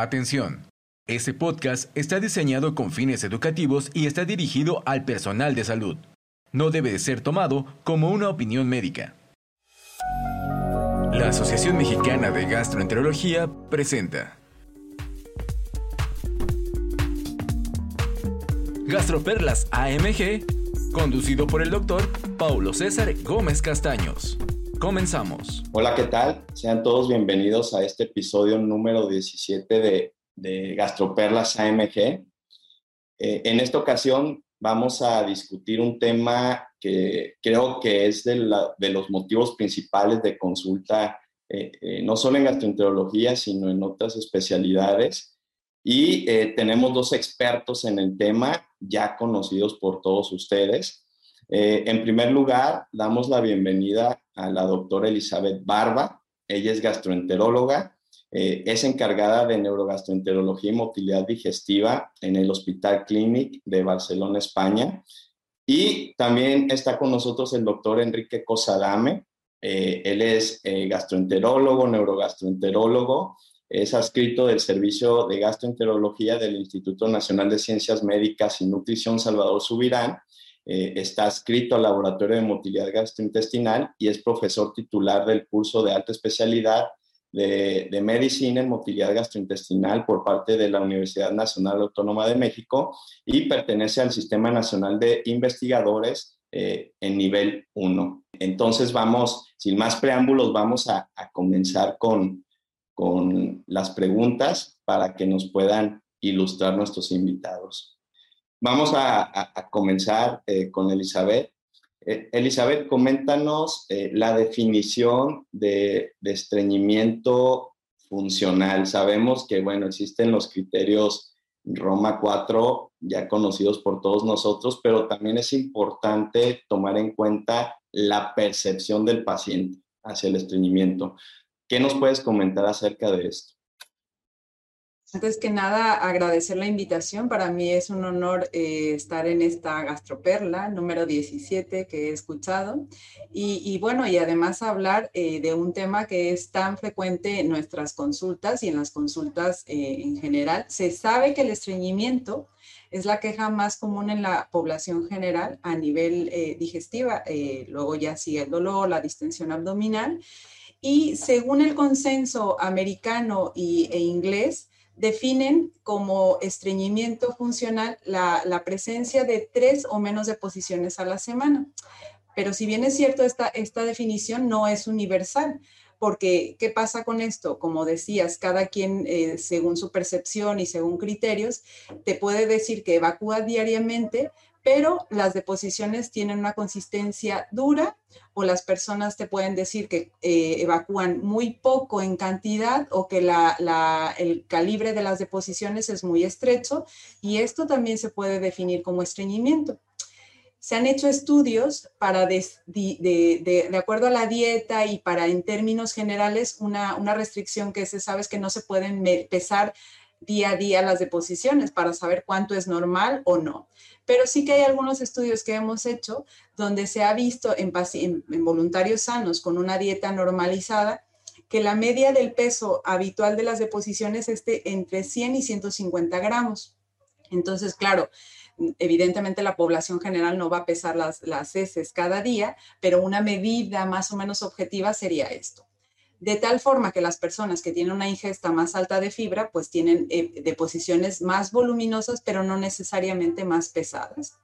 Atención. Este podcast está diseñado con fines educativos y está dirigido al personal de salud. No debe de ser tomado como una opinión médica. La Asociación Mexicana de Gastroenterología presenta Gastroperlas AMG, conducido por el doctor Paulo César Gómez Castaños. Comenzamos. Hola, ¿qué tal? Sean todos bienvenidos a este episodio número 17 de, Gastroperlas AMG. Eh, en esta ocasión vamos a discutir un tema que creo que es de, los motivos principales de consulta, eh, eh, no solo en gastroenterología, sino en otras especialidades. Y tenemos dos expertos en el tema, ya conocidos por todos ustedes. En primer lugar, damos la bienvenida a la doctora Elizabeth Barba. Ella es gastroenteróloga, eh, es encargada de neurogastroenterología y motilidad digestiva en el Hospital Clinic de Barcelona, España. Y también está con nosotros el doctor Enrique Cosadame. Eh, él es eh, gastroenterólogo, neurogastroenterólogo, es adscrito del Servicio de Gastroenterología del Instituto Nacional de Ciencias Médicas y Nutrición Salvador Subirán eh, está adscrito al Laboratorio de Motilidad Gastrointestinal y es profesor titular del curso de alta especialidad de, Medicina en Motilidad Gastrointestinal por parte de la Universidad Nacional Autónoma de México y pertenece al Sistema Nacional de Investigadores eh, en nivel 1. Entonces vamos, sin más preámbulos, vamos a, comenzar con, con las preguntas para que nos puedan ilustrar nuestros invitados. Vamos a, comenzar eh, con Elizabeth. Eh, Elizabeth, coméntanos eh, la definición de, estreñimiento funcional. Sabemos que, bueno, existen los criterios Roma 4 ya conocidos por todos nosotros, pero también es importante tomar en cuenta la percepción del paciente hacia el estreñimiento. ¿Qué nos puedes comentar acerca de esto? Antes que nada, agradecer la invitación. Para mí es un honor eh, estar en esta gastroperla número 17 que he escuchado. Y, bueno, y además hablar eh, de un tema que es tan frecuente en nuestras consultas y en las consultas eh, en general. Se sabe que el estreñimiento es la queja más común en la población general a nivel digestiva. luego ya sigue el dolor, la distensión abdominal. Y según el consenso americano y, e inglés, definen como estreñimiento funcional la, presencia de tres o menos deposiciones a la semana. Pero si bien es cierto, esta, esta definición no es universal, porque ¿qué pasa con esto? Como decías, cada quien, eh, según su percepción y según criterios, te puede decir que evacúa diariamente, pero las deposiciones tienen una consistencia dura o las personas te pueden decir que eh, evacúan muy poco en cantidad o que el calibre de las deposiciones es muy estrecho y esto también se puede definir como estreñimiento. Se han hecho estudios para, de, acuerdo a la dieta y para en términos generales, una, una restricción que se sabe es que no se pueden pesar día a día las deposiciones para saber cuánto es normal o no. Pero sí que hay algunos estudios que hemos hecho donde se ha visto en, voluntarios sanos con una dieta normalizada que la media del peso habitual de las deposiciones esté entre 100 y 150 gramos. Entonces, claro, evidentemente la población general no va a pesar las, las heces cada día, pero una medida más o menos objetiva sería esto de tal forma que las personas que tienen una ingesta más alta de fibra, pues tienen eh, deposiciones más voluminosas, pero no necesariamente más pesadas.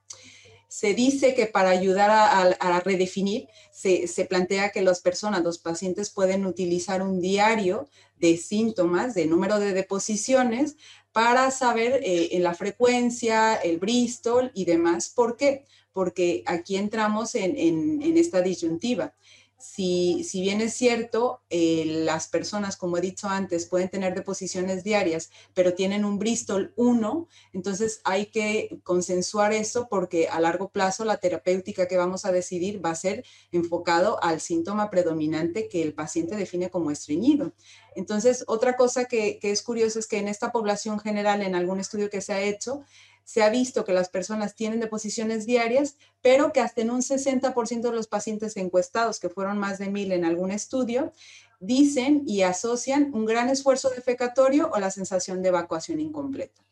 Se dice que para ayudar a, redefinir, se, plantea que las personas, los pacientes pueden utilizar un diario de síntomas, de número de deposiciones, para saber eh, en la frecuencia, el Bristol y demás. ¿Por qué? Porque aquí entramos en, en esta disyuntiva si, bien es cierto, eh, las personas, como he dicho antes, pueden tener deposiciones diarias, pero tienen un Bristol 1, entonces hay que consensuar eso porque a largo plazo la terapéutica que vamos a decidir va a ser enfocado al síntoma predominante que el paciente define como estreñido. Entonces, otra cosa que, que es curioso es que en esta población general, en algún estudio que se ha hecho, se ha visto que las personas tienen deposiciones diarias, pero que hasta en un 60% de los pacientes encuestados, que fueron más de mil en algún estudio, dicen y asocian un gran esfuerzo defecatorio o la sensación de evacuación incompleta.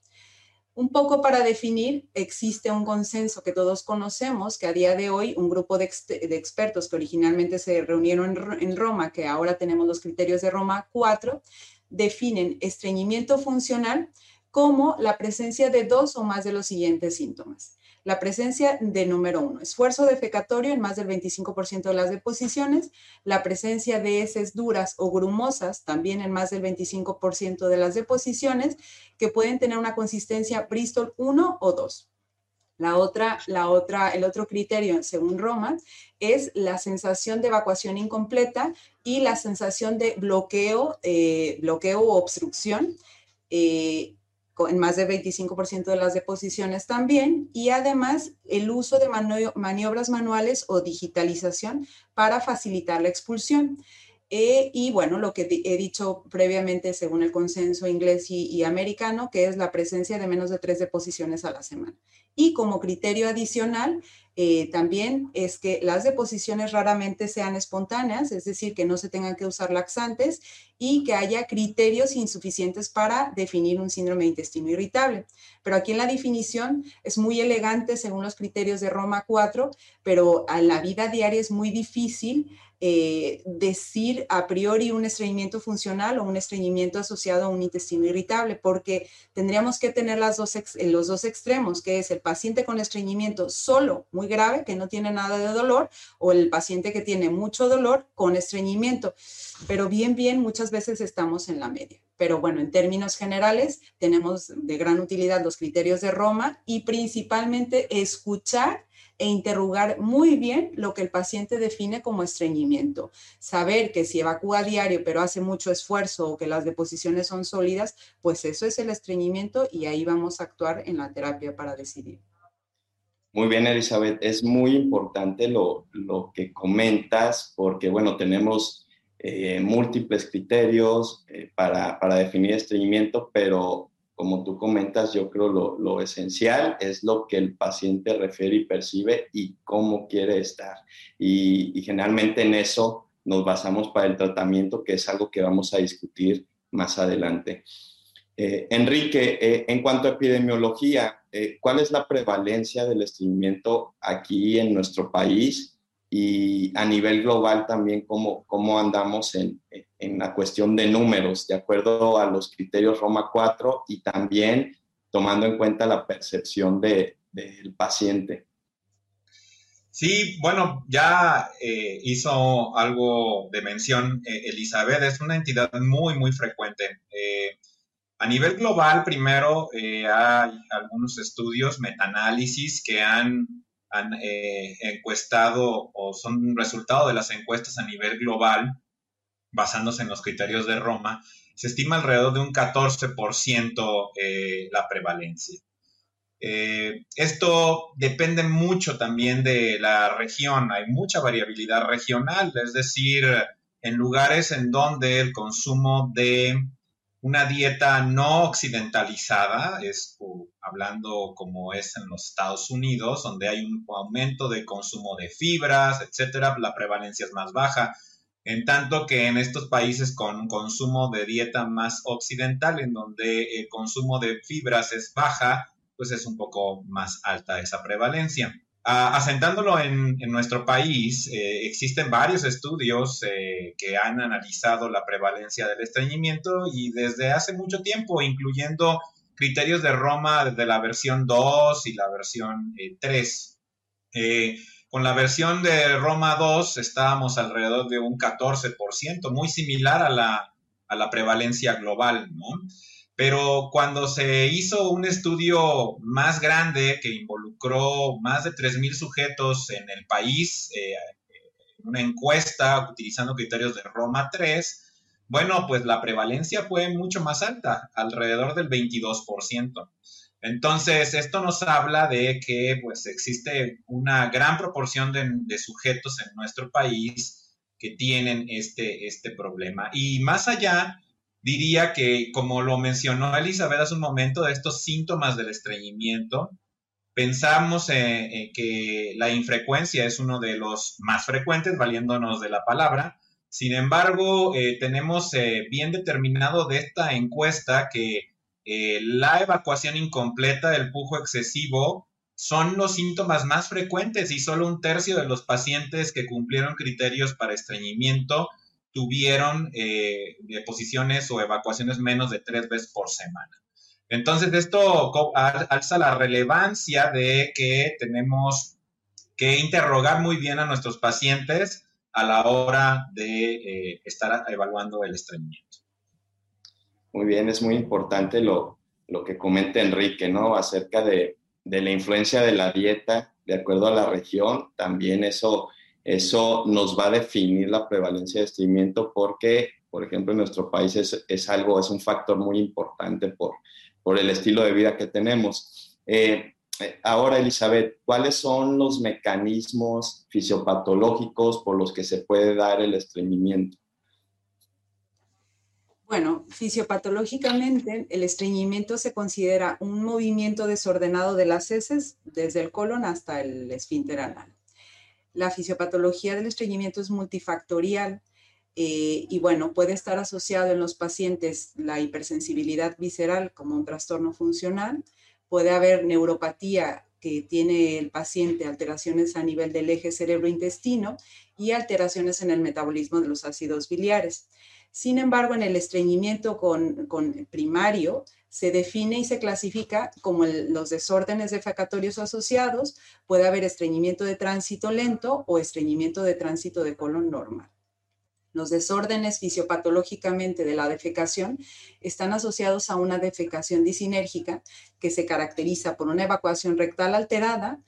Un poco para definir, existe un consenso que todos conocemos, que a día de hoy un grupo de, expertos que originalmente se reunieron en, Roma, que ahora tenemos los criterios de Roma 4, definen estreñimiento funcional como la presencia de dos o más de los siguientes síntomas la presencia de número uno, esfuerzo defecatorio en más del 25% de las deposiciones, la presencia de heces duras o grumosas también en más del 25% de las deposiciones, que pueden tener una consistencia Bristol 1 o 2. La otra, la otra, el otro criterio, según Roma, es la sensación de evacuación incompleta y la sensación de bloqueo, eh, bloqueo o obstrucción. Eh, en más del 25% de las deposiciones también, y además el uso de maniobras manuales o digitalización para facilitar la expulsión. Eh, y bueno, lo que he dicho previamente según el consenso inglés y, americano, que es la presencia de menos de tres deposiciones a la semana. Y como criterio adicional, eh, también es que las deposiciones raramente sean espontáneas, es decir, que no se tengan que usar laxantes y que haya criterios insuficientes para definir un síndrome de intestino irritable. Pero aquí en la definición es muy elegante según los criterios de Roma 4, pero en la vida diaria es muy difícil eh, decir a priori un estreñimiento funcional o un estreñimiento asociado a un intestino irritable, porque tendríamos que tener las dos los dos extremos, que es el paciente con estreñimiento solo muy grave, que no tiene nada de dolor, o el paciente que tiene mucho dolor con estreñimiento. Pero bien, bien, muchas veces estamos en la media. Pero bueno, en términos generales, tenemos de gran utilidad los criterios de Roma y principalmente escuchar e interrogar muy bien lo que el paciente define como estreñimiento. Saber que si evacúa diario pero hace mucho esfuerzo o que las deposiciones son sólidas, pues eso es el estreñimiento y ahí vamos a actuar en la terapia para decidir. Muy bien, Elizabeth. Es muy importante lo, que comentas porque, bueno, tenemos eh, múltiples criterios eh, para, para definir estreñimiento, pero como tú comentas, yo creo lo, lo esencial es lo que el paciente refiere y percibe y cómo quiere estar. Y, generalmente en eso nos basamos para el tratamiento, que es algo que vamos a discutir más adelante. Eh, Enrique, eh, en cuanto a epidemiología, eh, ¿cuál es la prevalencia del estreñimiento aquí en nuestro país? Y a nivel global también cómo, cómo andamos en, en, la cuestión de números, de acuerdo a los criterios Roma 4 y también tomando en cuenta la percepción del de, paciente. Sí, bueno, ya eh, hizo algo de mención eh, Elizabeth, es una entidad muy, muy frecuente. Eh, a nivel global, primero, hay algunos estudios, metaanálisis, que han han eh, encuestado o son resultado de las encuestas a nivel global, basándose en los criterios de Roma, se estima alrededor de un 14% eh, la prevalencia. Eh, esto depende mucho también de la región, hay mucha variabilidad regional, es decir, en lugares en donde el consumo de una dieta no occidentalizada, es hablando como es en los Estados Unidos, donde hay un aumento de consumo de fibras, etcétera, la prevalencia es más baja. En tanto que en estos países con un consumo de dieta más occidental, en donde el consumo de fibras es baja, pues es un poco más alta esa prevalencia. Asentándolo en, nuestro país, eh, existen varios estudios eh, que han analizado la prevalencia del estreñimiento y desde hace mucho tiempo, incluyendo criterios de Roma desde la versión 2 y la versión 3. Eh, con la versión de Roma 2 estábamos alrededor de un 14%, muy similar a la, a la prevalencia global, ¿no? Pero cuando se hizo un estudio más grande que involucró más de 3.000 sujetos en el país, eh, una encuesta utilizando criterios de Roma 3, bueno, pues la prevalencia fue mucho más alta, alrededor del 22%. Entonces, esto nos habla de que pues existe una gran proporción de, de sujetos en nuestro país que tienen este, este problema. Y más allá, diría que, como lo mencionó Elizabeth hace un momento, de estos síntomas del estreñimiento, pensamos que la infrecuencia es uno de los más frecuentes, valiéndonos de la palabra. Sin embargo, eh, tenemos eh, bien determinado de esta encuesta que eh, la evacuación incompleta, el pujo excesivo, son los síntomas más frecuentes y solo un tercio de los pacientes que cumplieron criterios para estreñimiento tuvieron deposiciones o evacuaciones menos de tres veces por semana. Entonces, esto alza la relevancia de que tenemos que interrogar muy bien a nuestros pacientes a la hora de eh, estar evaluando el estreñimiento. Muy bien, es muy importante lo, que comenta Enrique, ¿no? Acerca de, la influencia de la dieta de acuerdo a la región. También eso, eso nos va a definir la prevalencia de estreñimiento porque, por ejemplo, en nuestro país es, algo, es un factor muy importante por, por el estilo de vida que tenemos. Eh, eh, ahora, Elizabeth, ¿cuáles son los mecanismos fisiopatológicos por los que se puede dar el estreñimiento? Bueno, fisiopatológicamente el estreñimiento se considera un movimiento desordenado de las heces desde el colon hasta el esfínter anal. La fisiopatología del estreñimiento es multifactorial eh, y bueno, puede estar asociado en los pacientes la hipersensibilidad visceral como un trastorno funcional, puede haber neuropatía que tiene el paciente, alteraciones a nivel del eje cerebro-intestino y alteraciones en el metabolismo de los ácidos biliares. Sin embargo, en el estreñimiento con, primario se define y se clasifica como los desórdenes defecatorios asociados. Puede haber estreñimiento de tránsito lento o estreñimiento de tránsito de colon normal. Los desórdenes fisiopatológicamente de la defecación están asociados a una defecación disinérgica que se caracteriza por una evacuación rectal alterada,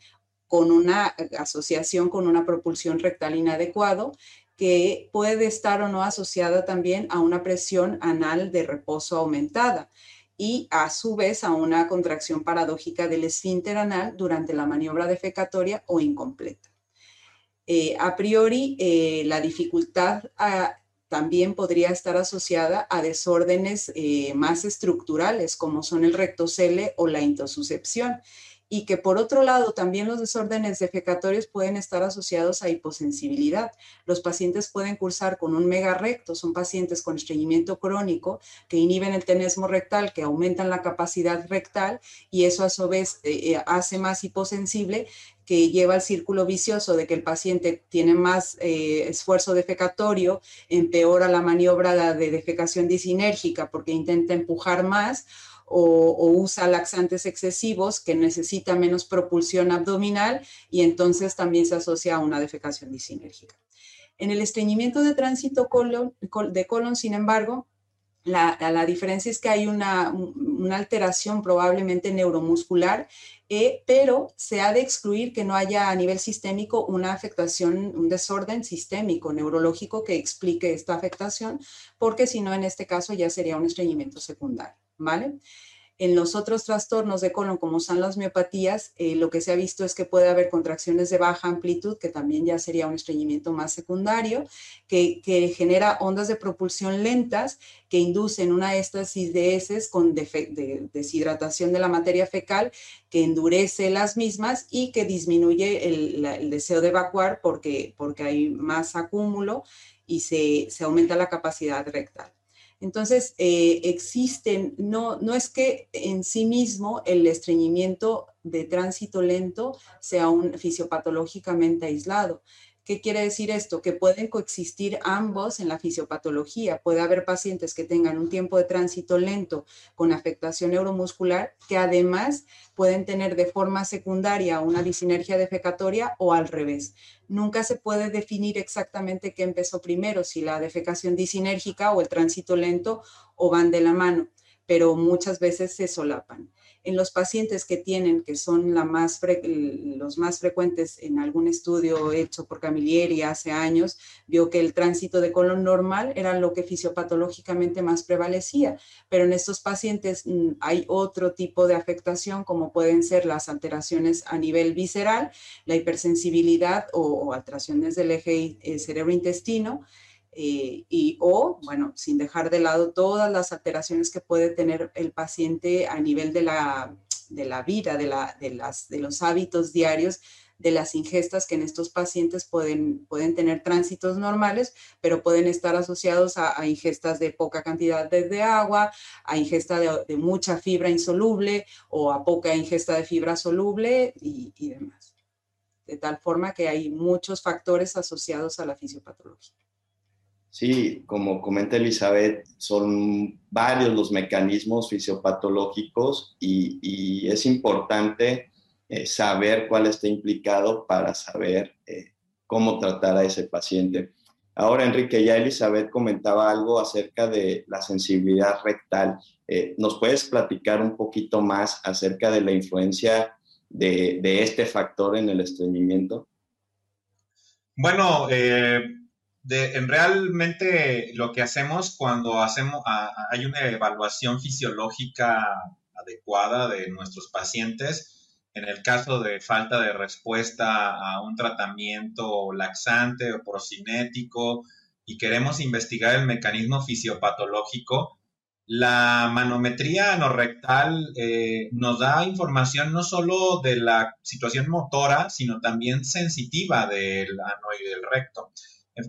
con una asociación con una propulsión rectal inadecuado, que puede estar o no asociada también a una presión anal de reposo aumentada y a su vez a una contracción paradójica del esfínter anal durante la maniobra defecatoria o incompleta. Eh, a priori, eh, la dificultad ah, también podría estar asociada a desórdenes eh, más estructurales, como son el rectocele o la intosuscepción y que por otro lado también los desórdenes defecatorios pueden estar asociados a hiposensibilidad. Los pacientes pueden cursar con un megarrecto, son pacientes con estreñimiento crónico que inhiben el tenesmo rectal, que aumentan la capacidad rectal y eso a su vez eh, eh, hace más hiposensible que lleva al círculo vicioso de que el paciente tiene más eh, esfuerzo defecatorio, empeora la maniobra de defecación disinérgica porque intenta empujar más o, usa laxantes excesivos que necesita menos propulsión abdominal y entonces también se asocia a una defecación disinérgica. En el estreñimiento de tránsito de colon, sin embargo, la, diferencia es que hay una, alteración probablemente neuromuscular, eh, pero se ha de excluir que no haya a nivel sistémico una afectación, un desorden sistémico, neurológico que explique esta afectación, porque si no, en este caso ya sería un estreñimiento secundario. ¿Vale? En los otros trastornos de colon, como son las miopatías, eh, lo que se ha visto es que puede haber contracciones de baja amplitud, que también ya sería un estreñimiento más secundario, que, genera ondas de propulsión lentas que inducen una éstasis de heces con deshidratación de la materia fecal, que endurece las mismas y que disminuye el, deseo de evacuar porque, porque hay más acúmulo y se aumenta la capacidad rectal. Entonces, eh, existen, no, no es que en sí mismo el estreñimiento de tránsito lento sea un fisiopatológicamente aislado. ¿Qué quiere decir esto? Que pueden coexistir ambos en la fisiopatología. Puede haber pacientes que tengan un tiempo de tránsito lento con afectación neuromuscular que además pueden tener de forma secundaria una disinergia defecatoria o al revés. Nunca se puede definir exactamente qué empezó primero, si la defecación disinérgica o el tránsito lento o van de la mano, pero muchas veces se solapan en los pacientes que tienen, que son los más frecuentes en algún estudio hecho por Camilleri hace años, vio que el tránsito de colon normal era lo que fisiopatológicamente más prevalecía, pero en estos pacientes mm, hay otro tipo de afectación como pueden ser las alteraciones a nivel visceral, la hipersensibilidad o, alteraciones del eje eh, cerebro-intestino, eh, y o, bueno, sin dejar de lado todas las alteraciones que puede tener el paciente a nivel de la, de la vida, de, la, de, las, de los hábitos diarios, de las ingestas que en estos pacientes pueden, pueden tener tránsitos normales, pero pueden estar asociados a, ingestas de poca cantidad de, agua, a ingesta de, mucha fibra insoluble o a poca ingesta de fibra soluble y, y demás. De tal forma que hay muchos factores asociados a la fisiopatología. Sí, como comenta Elizabeth, son varios los mecanismos fisiopatológicos y, es importante eh, saber cuál está implicado para saber eh, cómo tratar a ese paciente. Ahora, Enrique, ya Elizabeth comentaba algo acerca de la sensibilidad rectal. Eh, ¿Nos puedes platicar un poquito más acerca de la influencia de, de este factor en el estreñimiento? Bueno, en realmente lo que hacemos cuando hacemos, hay una evaluación fisiológica adecuada de nuestros pacientes, en el caso de falta de respuesta a un tratamiento laxante o procinético y queremos investigar el mecanismo fisiopatológico, la manometría anorrectal eh, nos da información no solo de la situación motora, sino también sensitiva del ano y del recto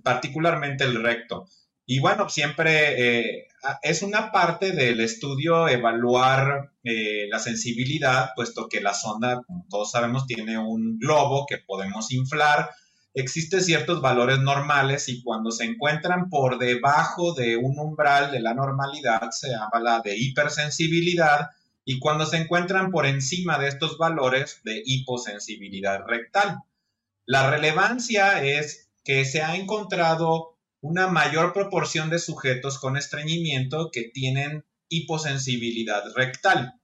particularmente el recto. Y bueno, siempre eh, es una parte del estudio evaluar eh, la sensibilidad, puesto que la sonda, como todos sabemos, tiene un globo que podemos inflar. Existen ciertos valores normales y cuando se encuentran por debajo de un umbral de la normalidad se habla de hipersensibilidad y cuando se encuentran por encima de estos valores de hiposensibilidad rectal. La relevancia es que se ha encontrado una mayor proporción de sujetos con estreñimiento que tienen hiposensibilidad rectal.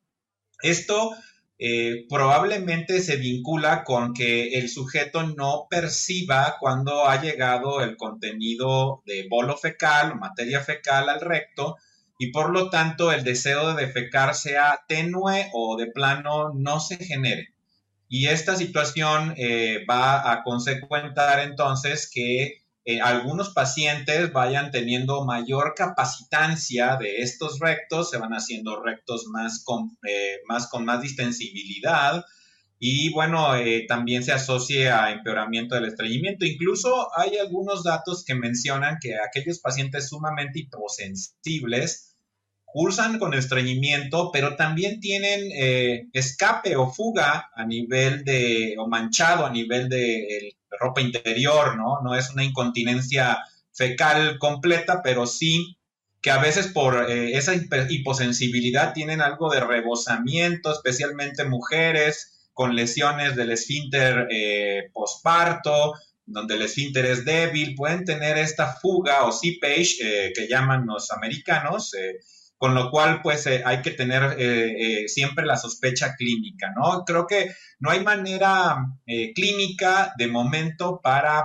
Esto eh, probablemente se vincula con que el sujeto no perciba cuando ha llegado el contenido de bolo fecal o materia fecal al recto y por lo tanto el deseo de defecar sea tenue o de plano no se genere. Y esta situación eh, va a consecuentar entonces que eh, algunos pacientes vayan teniendo mayor capacitancia de estos rectos, se van haciendo rectos más con, eh, más, con más distensibilidad y bueno, también se asocia a empeoramiento del estreñimiento. Incluso hay algunos datos que mencionan que aquellos pacientes sumamente hiposensibles cursan con estreñimiento, pero también tienen eh, escape o fuga a nivel de, o manchado a nivel de ropa interior, ¿no? No es una incontinencia fecal completa, pero sí que a veces por eh, esa hiposensibilidad tienen algo de rebosamiento, especialmente mujeres con lesiones del esfínter eh, posparto, donde el esfínter es débil, pueden tener esta fuga o seepage que llaman los americanos, con lo cual pues eh, hay que tener eh, eh, siempre la sospecha clínica, ¿no? Creo que no hay manera clínica de momento para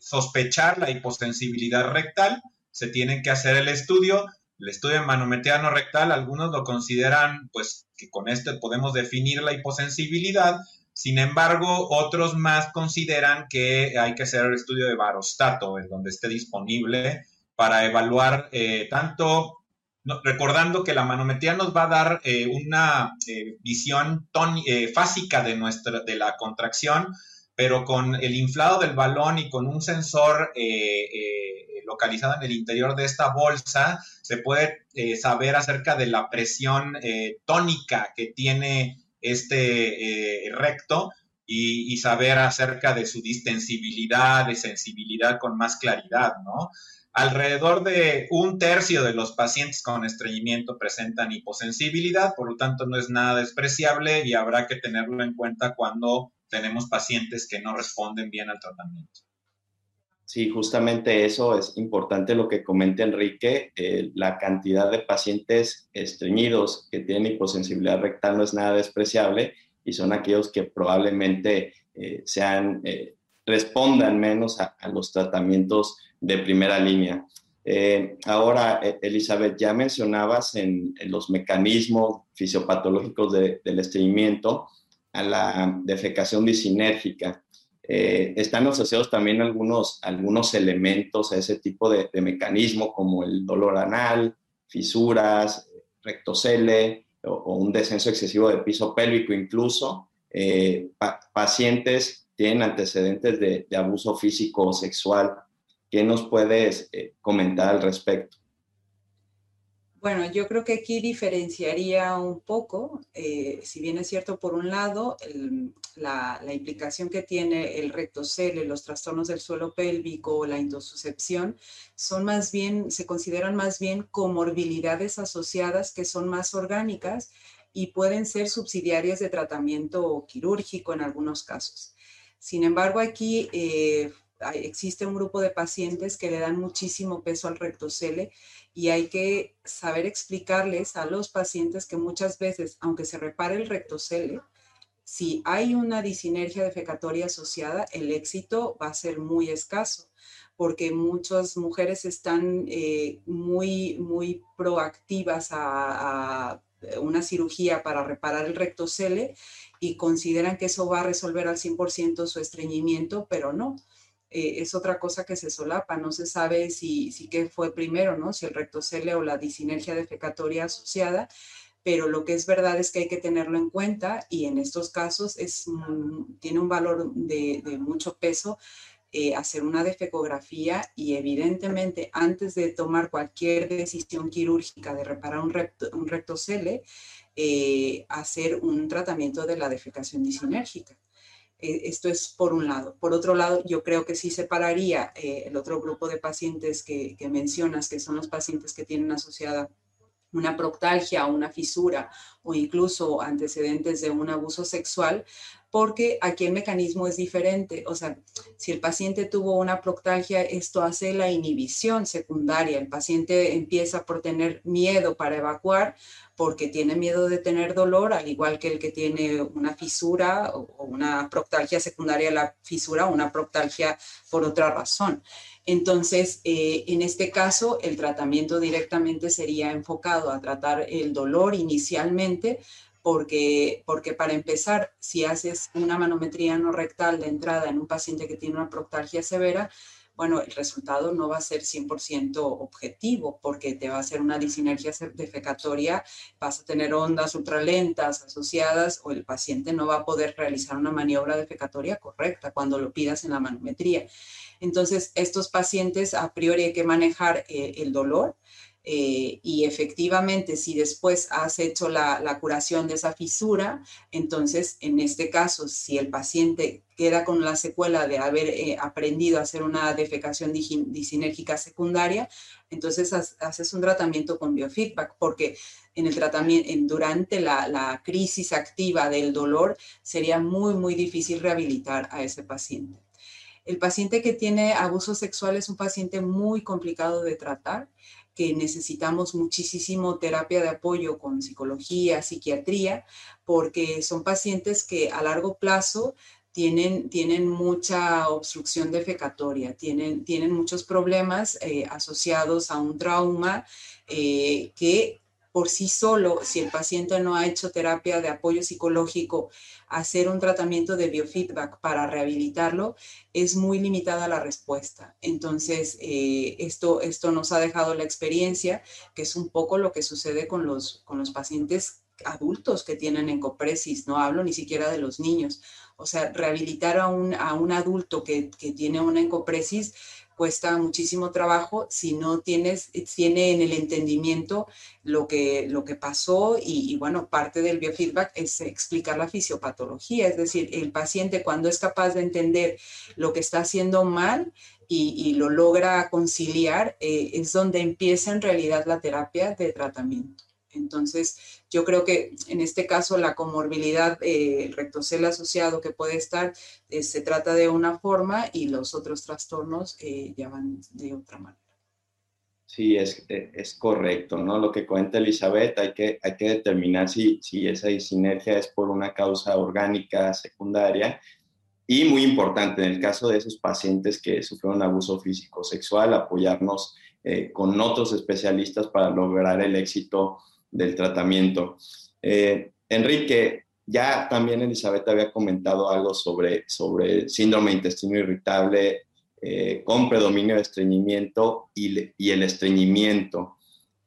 sospechar la hiposensibilidad rectal, se tiene que hacer el estudio, el estudio de manometría no rectal, algunos lo consideran pues que con esto podemos definir la hiposensibilidad, sin embargo, otros más consideran que hay que hacer el estudio de barostato, en donde esté disponible para evaluar tanto recordando que la manometría nos va a dar eh, una eh, visión eh, fásica de, nuestra, de la contracción, pero con el inflado del balón y con un sensor localizado en el interior de esta bolsa, se puede saber acerca de la presión tónica que tiene este recto y, y, saber acerca de su distensibilidad, de sensibilidad con más claridad, ¿no? Alrededor de un tercio de los pacientes con estreñimiento presentan hiposensibilidad, por lo tanto no es nada despreciable y habrá que tenerlo en cuenta cuando tenemos pacientes que no responden bien al tratamiento. Sí, justamente eso es importante lo que comenta Enrique. Eh, la cantidad de pacientes estreñidos que tienen hiposensibilidad rectal no es nada despreciable y son aquellos que probablemente eh, sean, eh, respondan menos a, a los tratamientos de primera línea. Eh, ahora, e, Elizabeth, ya mencionabas en, los mecanismos fisiopatológicos del estreñimiento a la defecación disinérgica. Eh, están asociados también algunos, algunos elementos a ese tipo de, mecanismo, como el dolor anal, fisuras, rectocele o, un descenso excesivo de piso pélvico, incluso eh, pacientes tienen antecedentes de, abuso físico o sexual. ¿Qué nos puedes eh, comentar al respecto? Bueno, yo creo que aquí diferenciaría un poco, eh, si bien es cierto, por un lado, la, implicación que tiene el rectocele, los trastornos del suelo pélvico o la intosucepción, son más bien, se consideran más bien comorbilidades asociadas que son más orgánicas y pueden ser subsidiarias de tratamiento quirúrgico en algunos casos. Sin embargo, aquí eh, existe un grupo de pacientes que le dan muchísimo peso al rectocele y hay que saber explicarles a los pacientes que muchas veces, aunque se repare el rectocele, si hay una disinergia defecatoria asociada, el éxito va a ser muy escaso, porque muchas mujeres están eh, muy, muy proactivas a, a una cirugía para reparar el rectocele y consideran que eso va a resolver al 100% su estreñimiento, pero no. Eh, es otra cosa que se solapa, no se sabe si, si qué fue primero, ¿no? Si el rectocele o la disinergia defecatoria asociada, pero lo que es verdad es que hay que tenerlo en cuenta y en estos casos es, tiene un valor de, mucho peso eh, hacer una defecografía y evidentemente antes de tomar cualquier decisión quirúrgica de reparar un, recto, un rectocele, eh, hacer un tratamiento de la defecación disinérgica. Eh, esto es por un lado. Por otro lado, yo creo que sí separaría eh, el otro grupo de pacientes que, que, mencionas, que son los pacientes que tienen asociada una proctalgia, una fisura o incluso antecedentes de un abuso sexual, porque aquí el mecanismo es diferente. O sea, si el paciente tuvo una proctalgia, esto hace la inhibición secundaria. El paciente empieza por tener miedo para evacuar porque tiene miedo de tener dolor, al igual que el que tiene una fisura o una proctalgia secundaria a la fisura o una proctalgia por otra razón. Entonces, eh, en este caso, el tratamiento directamente sería enfocado a tratar el dolor inicialmente, porque, porque para empezar, si haces una manometría no rectal de entrada en un paciente que tiene una proctalgia severa, bueno, el resultado no va a ser 100% objetivo porque te va a hacer una disinergia defecatoria, vas a tener ondas ultralentas asociadas o el paciente no va a poder realizar una maniobra defecatoria correcta cuando lo pidas en la manometría. Entonces, estos pacientes a priori hay que manejar eh, el dolor, eh, y efectivamente, si después has hecho la, curación de esa fisura, entonces en este caso, si el paciente queda con la secuela de haber eh, aprendido a hacer una defecación disinérgica secundaria, entonces haces un tratamiento con biofeedback, porque en el tratamiento, durante la, la crisis activa del dolor, sería muy, muy difícil rehabilitar a ese paciente. El paciente que tiene abuso sexual es un paciente muy complicado de tratar que necesitamos muchísimo terapia de apoyo con psicología, psiquiatría, porque son pacientes que a largo plazo tienen, tienen mucha obstrucción defecatoria, tienen, tienen muchos problemas eh, asociados a un trauma eh, que por sí solo, si el paciente no ha hecho terapia de apoyo psicológico, hacer un tratamiento de biofeedback para rehabilitarlo, es muy limitada la respuesta. Entonces, eh, esto, esto nos ha dejado la experiencia, que es un poco lo que sucede con los, con los pacientes adultos que tienen encopresis, no hablo ni siquiera de los niños. O sea, rehabilitar a un, a un adulto que, que tiene una encopresis cuesta muchísimo trabajo si no tienes, tiene en el entendimiento lo que, lo que pasó y, bueno, parte del biofeedback es explicar la fisiopatología, es decir, el paciente cuando es capaz de entender lo que está haciendo mal y, lo logra conciliar, eh, es donde empieza en realidad la terapia de tratamiento. Entonces, yo creo que en este caso la comorbilidad, eh, el rectocel asociado que puede estar, eh, se trata de una forma y los otros trastornos eh, ya van de otra manera. Sí, es, es, correcto, ¿no? Lo que cuenta Elizabeth, hay que, hay que determinar si, si esa sinergia es por una causa orgánica secundaria y muy importante, en el caso de esos pacientes que sufrieron abuso físico sexual, apoyarnos con otros especialistas para lograr el éxito del tratamiento. Eh, Enrique, ya también Elizabeth había comentado algo sobre, sobre síndrome de intestino irritable eh, con predominio de estreñimiento y, el estreñimiento.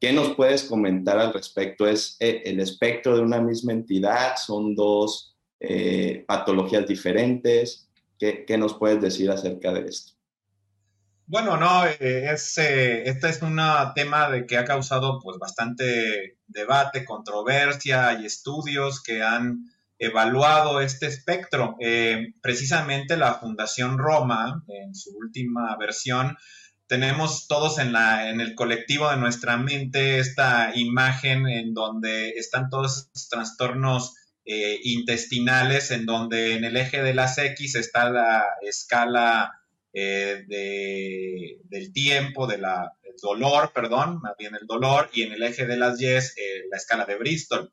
¿Qué nos puedes comentar al respecto? ¿Es eh, el espectro de una misma entidad? ¿Son dos patologías diferentes? ¿Qué, qué nos puedes decir acerca de esto? Bueno, no, eh, es, eh, este es un tema de que ha causado pues bastante debate, controversia y estudios que han evaluado este espectro. Eh, precisamente la Fundación Roma, en su última versión, tenemos todos en, la, en el colectivo de nuestra mente esta imagen en donde están todos estos trastornos intestinales, en donde en el eje de las X está la escala eh, de, del tiempo, del dolor, perdón, más bien el dolor, y en el eje de las Y eh, la escala de Bristol.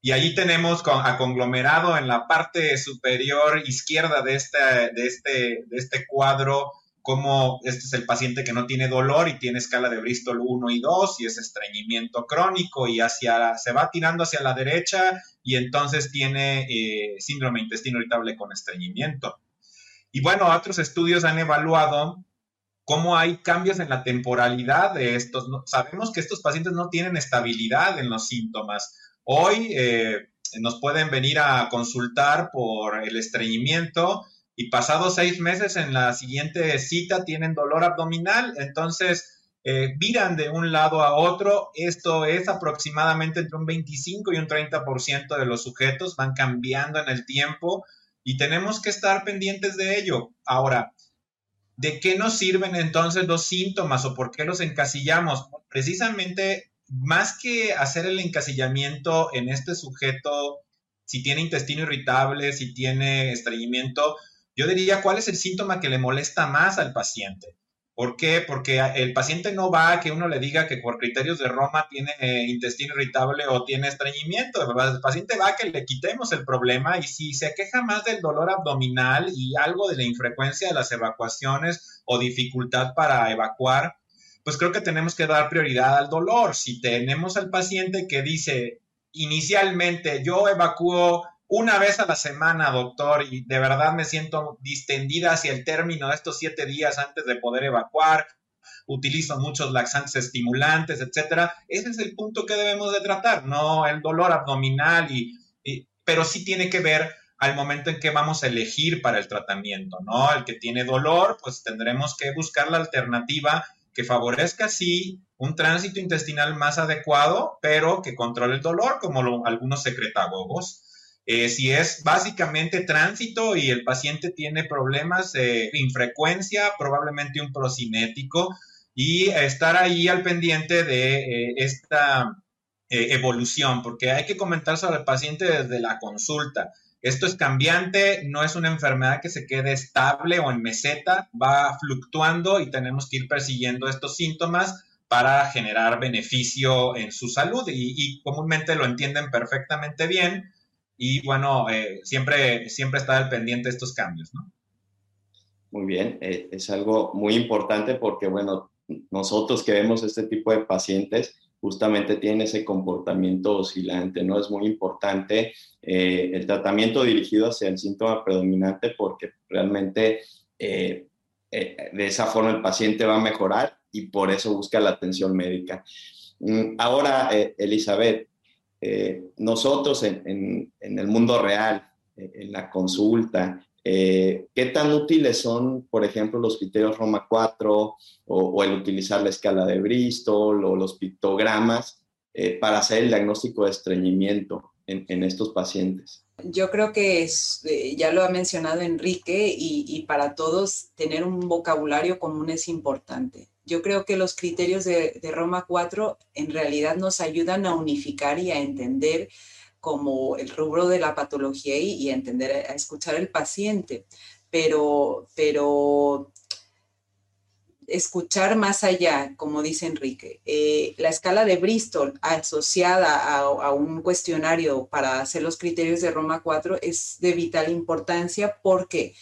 Y allí tenemos a conglomerado en la parte superior izquierda de este, de este, de este cuadro como este es el paciente que no tiene dolor y tiene escala de Bristol 1 y 2 y es estreñimiento crónico y hacia, se va tirando hacia la derecha y entonces tiene eh, síndrome intestino irritable con estreñimiento. Y bueno, otros estudios han evaluado cómo hay cambios en la temporalidad de estos. Sabemos que estos pacientes no tienen estabilidad en los síntomas. Hoy eh, nos pueden venir a consultar por el estreñimiento y pasados seis meses en la siguiente cita tienen dolor abdominal. Entonces, eh, viran de un lado a otro. Esto es aproximadamente entre un 25 y un 30% de los sujetos van cambiando en el tiempo y tenemos que estar pendientes de ello. Ahora, ¿de qué nos sirven entonces los síntomas o por qué los encasillamos? Precisamente, más que hacer el encasillamiento en este sujeto, si tiene intestino irritable, si tiene estreñimiento, yo diría cuál es el síntoma que le molesta más al paciente. ¿Por qué? Porque el paciente no va a que uno le diga que por criterios de Roma tiene eh, intestino irritable o tiene estreñimiento. El paciente va a que le quitemos el problema y si se queja más del dolor abdominal y algo de la infrecuencia de las evacuaciones o dificultad para evacuar, pues creo que tenemos que dar prioridad al dolor. Si tenemos al paciente que dice inicialmente yo evacúo una vez a la semana, doctor, y de verdad me siento distendida hacia el término de estos siete días antes de poder evacuar. Utilizo muchos laxantes estimulantes, etcétera. Ese es el punto que debemos de tratar, no el dolor abdominal, y, pero sí tiene que ver al momento en que vamos a elegir para el tratamiento, ¿no? El que tiene dolor, pues tendremos que buscar la alternativa que favorezca, sí, un tránsito intestinal más adecuado, pero que controle el dolor, como algunos secretagogos. Eh, si es básicamente tránsito y el paciente tiene problemas de infrecuencia, probablemente un procinético, y estar ahí al pendiente de eh, esta eh, evolución, porque hay que comentar sobre el paciente desde la consulta. Esto es cambiante, no es una enfermedad que se quede estable o en meseta, va fluctuando y tenemos que ir persiguiendo estos síntomas para generar beneficio en su salud y comúnmente lo entienden perfectamente bien y bueno, eh, siempre, siempre estar al pendiente de estos cambios. Muy bien, eh, es algo muy importante porque, bueno, nosotros que vemos este tipo de pacientes, justamente tienen ese comportamiento oscilante, ¿no? Es muy importante eh, el tratamiento dirigido hacia el síntoma predominante porque realmente de esa forma el paciente va a mejorar y por eso busca la atención médica. Mm, ahora, Elizabeth, eh, nosotros en, el mundo real, eh, en la consulta, eh, ¿qué tan útiles son, por ejemplo, los criterios Roma 4 o, el utilizar la escala de Bristol o los pictogramas para hacer el diagnóstico de estreñimiento en, estos pacientes? Yo creo que ya lo ha mencionado Enrique y para todos tener un vocabulario común es importante yo creo que los criterios de, Roma 4 en realidad nos ayudan a unificar y a entender como el rubro de la patología y, a entender, a escuchar al paciente, pero, pero escuchar más allá, como dice Enrique. Eh, la escala de Bristol asociada a, a, un cuestionario para hacer los criterios de Roma 4 es de vital importancia porque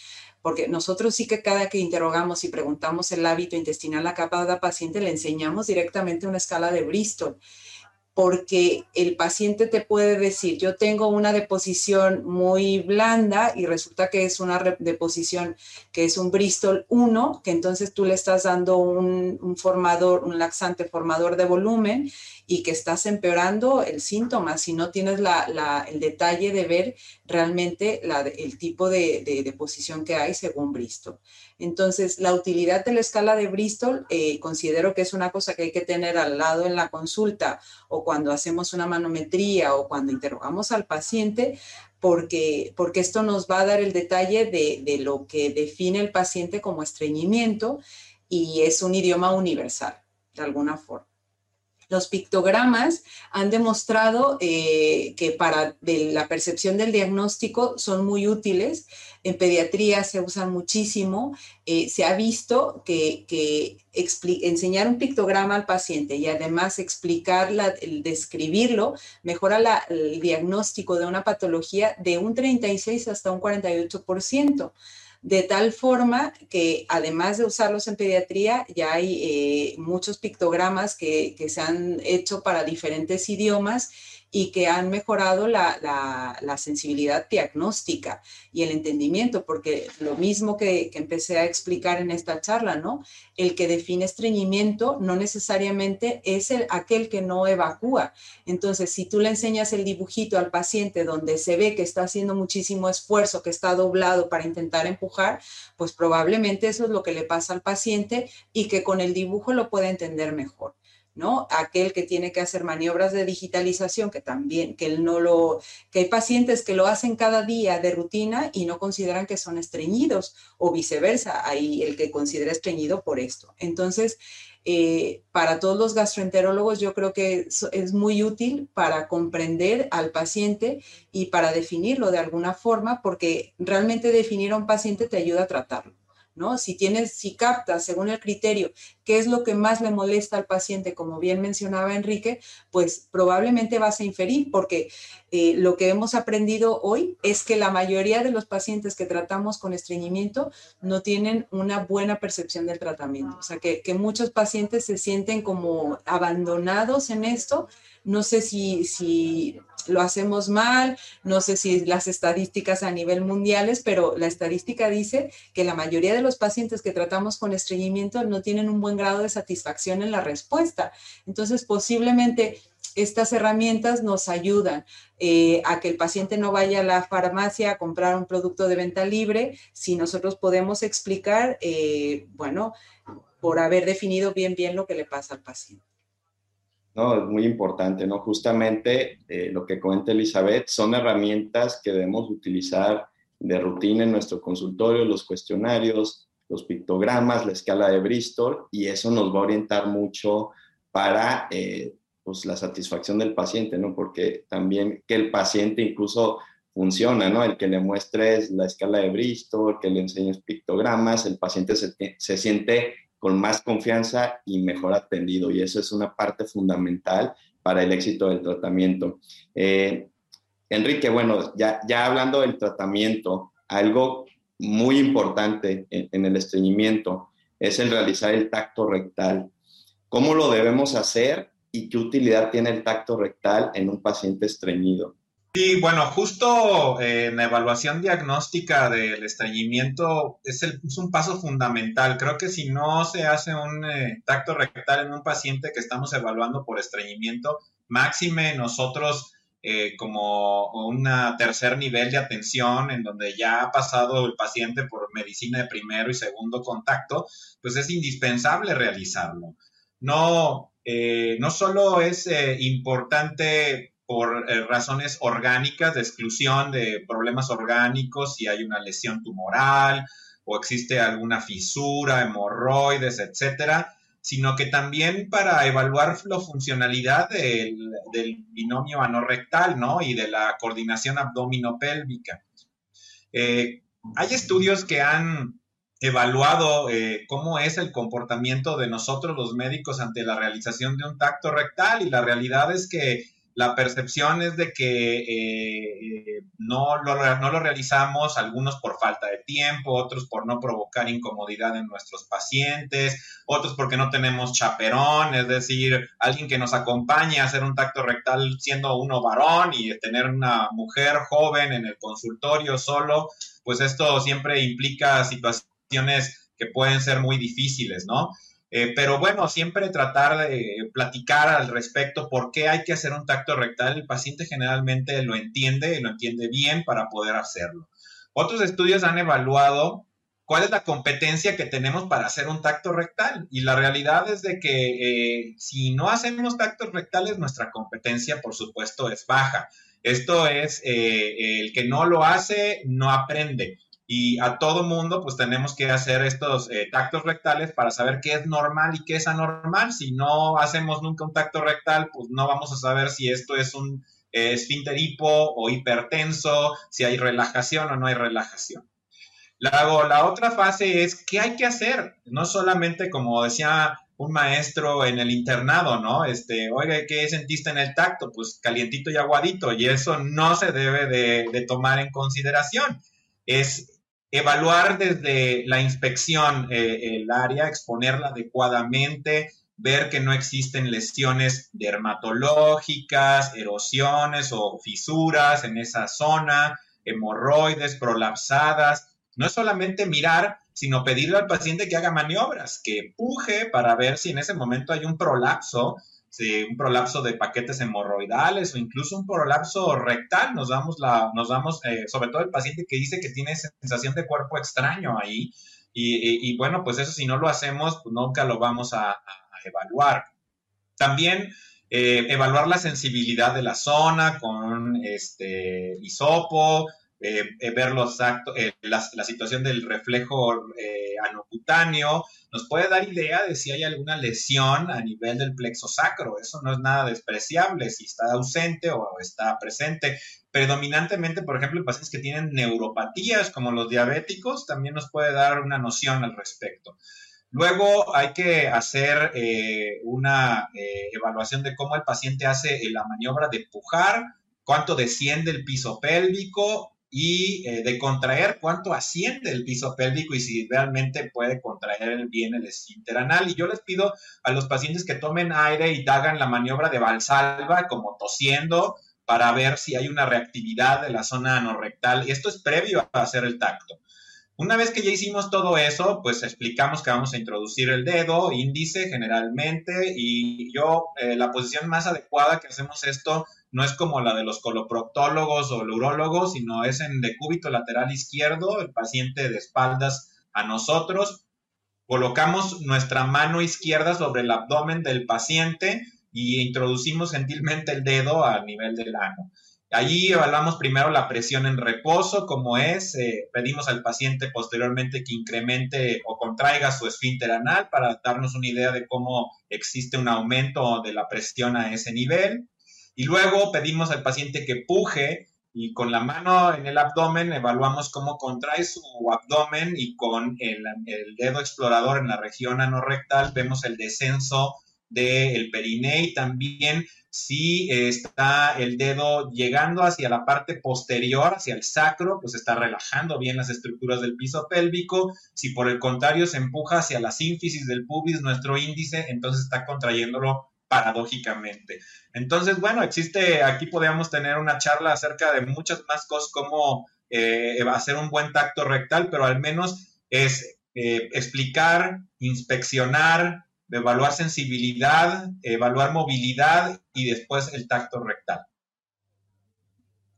porque nosotros sí que cada que interrogamos y preguntamos el hábito intestinal a cada paciente le enseñamos directamente una escala de Bristol, porque el paciente te puede decir, yo tengo una deposición muy blanda y resulta que es una deposición que es un Bristol 1, que entonces tú le estás dando un, un formador, un laxante formador de volumen y que estás empeorando el síntoma si no tienes el detalle de ver realmente el tipo de, de, posición que hay según Bristol. Entonces, la utilidad de la escala de Bristol eh, considero que es una cosa que hay que tener al lado en la consulta o cuando hacemos una manometría o cuando interrogamos al paciente, porque, porque esto nos va a dar el detalle de, de lo que define el paciente como estreñimiento y es un idioma universal, de alguna forma. Los pictogramas han demostrado eh, que para la percepción del diagnóstico son muy útiles. En pediatría se usan muchísimo. Eh, se ha visto que, enseñar un pictograma al paciente y además explicar, el describirlo, mejora el diagnóstico de una patología de un 36 hasta un 48% de tal forma que además de usarlos en pediatría, ya hay eh, muchos pictogramas que, que, se han hecho para diferentes idiomas y que han mejorado la, sensibilidad diagnóstica y el entendimiento, porque lo mismo que, empecé a explicar en esta charla, ¿no? El que define estreñimiento no necesariamente es el, aquel que no evacúa. Entonces, si tú le enseñas el dibujito al paciente donde se ve que está haciendo muchísimo esfuerzo, que está doblado para intentar empujar, pues probablemente eso es lo que le pasa al paciente y que con el dibujo lo puede entender mejor. ¿No? Aquel que tiene que hacer maniobras de digitalización, que también, que él no lo, que hay pacientes que lo hacen cada día de rutina y no consideran que son estreñidos o viceversa, hay el que considera estreñido por esto. Entonces, eh, para todos los gastroenterólogos yo creo que es muy útil para comprender al paciente y para definirlo de alguna forma, porque realmente definir a un paciente te ayuda a tratarlo. ¿no? Si tienes, si captas según el criterio qué es lo que más le molesta al paciente, como bien mencionaba Enrique, pues probablemente vas a inferir, porque eh, lo que hemos aprendido hoy es que la mayoría de los pacientes que tratamos con estreñimiento no tienen una buena percepción del tratamiento. O sea, que, que muchos pacientes se sienten como abandonados en esto. No sé si, si lo hacemos mal, no sé si las estadísticas a nivel mundiales, pero la estadística dice que la mayoría de los pacientes que tratamos con estreñimiento no tienen un buen grado de satisfacción en la respuesta. Entonces, posiblemente estas herramientas nos ayudan eh, a que el paciente no vaya a la farmacia a comprar un producto de venta libre si nosotros podemos explicar, eh, bueno, por haber definido bien, bien lo que le pasa al paciente. No, es muy importante, ¿no? Justamente eh, lo que comenta Elizabeth son herramientas que debemos utilizar de rutina en nuestro consultorio, los cuestionarios, los pictogramas, la escala de Bristol, y eso nos va a orientar mucho para eh, pues, la satisfacción del paciente, ¿no? Porque también que el paciente incluso funciona, ¿no? El que le muestres la escala de Bristol, que le enseñes pictogramas, el paciente se, se siente con más confianza y mejor atendido. Y eso es una parte fundamental para el éxito del tratamiento. Eh, Enrique, bueno, ya, ya hablando del tratamiento, algo muy importante en, en, el estreñimiento es el realizar el tacto rectal. ¿Cómo lo debemos hacer y qué utilidad tiene el tacto rectal en un paciente estreñido? Sí, bueno, justo eh, en la evaluación diagnóstica del estreñimiento es, un paso fundamental. Creo que si no se hace un eh, tacto rectal en un paciente que estamos evaluando por estreñimiento, máxime nosotros eh, como un tercer nivel de atención en donde ya ha pasado el paciente por medicina de primero y segundo contacto, pues es indispensable realizarlo. No, no solo es importante por eh, razones orgánicas, de exclusión de problemas orgánicos, si hay una lesión tumoral o existe alguna fisura, hemorroides, etcétera, sino que también para evaluar la funcionalidad del, binomio anorrectal, ¿no? Y de la coordinación abdominopélvica. Eh, hay estudios que han evaluado eh, cómo es el comportamilo de nosotros los médicos ante la realización de un tacto rectal y la realidad es que la percepción es de que eh, no, lo, no, lo, realizamos, algunos por falta de tiempo, otros por no provocar incomodidad en nuestros pacientes, otros porque no tenemos chaperón, es decir, alguien que nos acompañe a hacer un tacto rectal siendo uno varón y tener una mujer joven en el consultorio solo, pues esto siempre implica situaciones que pueden ser muy difíciles, ¿no? Eh, pero bueno, siempre tratar de platicar al respecto por qué hay que hacer un tacto rectal. El paciente generalmente lo entiende, lo entiende bien para poder hacerlo. Otros estudios han evaluado cuál es la competencia que tenemos para hacer un tacto rectal. Y la realidad es de que eh, si no hacemos tactos rectales, nuestra competencia, por supuesto, es baja. Esto es, eh, el que no lo hace, no aprende y a todo mundo pues tenemos que hacer estos eh, tactos rectales para saber qué es normal y qué es anormal. Si no hacemos nunca un tacto rectal, pues no vamos a saber si esto es un eh, o hipertenso, si hay relajación o no hay relajación. Luego, la otra fase es qué hay que hacer, no solamente como decía un maestro en el internado, ¿no? Este, oiga, ¿qué sentiste en el tacto? Pues calientito y aguadito, y eso no se debe de, de tomar en consideración. Es evaluar desde la inspección eh, el área, exponerla adecuadamente, ver que no existen lesiones dermatológicas, erosiones o fisuras en esa zona, hemorroides prolapsadas. No es solamente mirar, sino pedirle al paciente que haga maniobras, que puje para ver si en ese momento hay un prolapso un prolapso de paquetes hemorroidales o incluso un prolapso rectal. Nos damos, la, nos damos eh, sobre todo el paciente que dice que tiene sensación de cuerpo extraño ahí. Y, bueno, pues eso si no lo hacemos, pues nunca lo vamos a, evaluar. También eh, evaluar la sensibilidad de la zona con este hisopo, eh, ver los actos, la, la, situación del reflejo anocutáneo, nos puede dar idea de si hay alguna lesión a nivel del plexo sacro. Eso no es nada despreciable, si está ausente o está presente. Predominantemente, por ejemplo, en pacientes que tienen neuropatías como los diabéticos, también nos puede dar una noción al respecto. Luego hay que hacer eh, una eh, evaluación de cómo el paciente hace la maniobra de pujar, cuánto desciende el piso pélvico, y eh, de contraer cuánto asciende el piso pélvico y si realmente puede contraer bien el esfínter anal. Y yo les pido a los pacientes que tomen aire y hagan la maniobra de valsalva como tosiendo para ver si hay una reactividad de la zona anorrectal. Y esto es previo a hacer el tacto. Una vez que ya hicimos todo eso, pues explicamos que vamos a introducir el dedo, índice generalmente, y yo, eh, la posición más adecuada que hacemos esto no es como la de los coloproctólogos o urólogos, sino es en decúbito lateral izquierdo, el paciente de espaldas a nosotros. Colocamos nuestra mano izquierda sobre el abdomen del paciente y introducimos gentilmente el dedo a nivel del ano. Allí evaluamos primero la presión en reposo, como es, eh, pedimos al paciente posteriormente que incremente o contraiga su esfínter anal para darnos una idea de cómo existe un aumento de la presión a ese nivel. Y luego pedimos al paciente que puje y con la mano en el abdomen evaluamos cómo contrae su abdomen y con el, dedo explorador en la región anorrectal vemos el descenso del periné y también si está el dedo llegando hacia la parte posterior, hacia el sacro, pues está relajando bien las estructuras del piso pélvico. Si por el contrario se empuja hacia la sínfisis del pubis, nuestro índice, entonces está contrayéndolo paradójicamente. Entonces, bueno, existe, aquí podríamos tener una charla acerca de muchas más cosas como eh, hacer un buen tacto rectal, pero al menos es eh, explicar, inspeccionar, evaluar sensibilidad, evaluar movilidad y después el tacto rectal.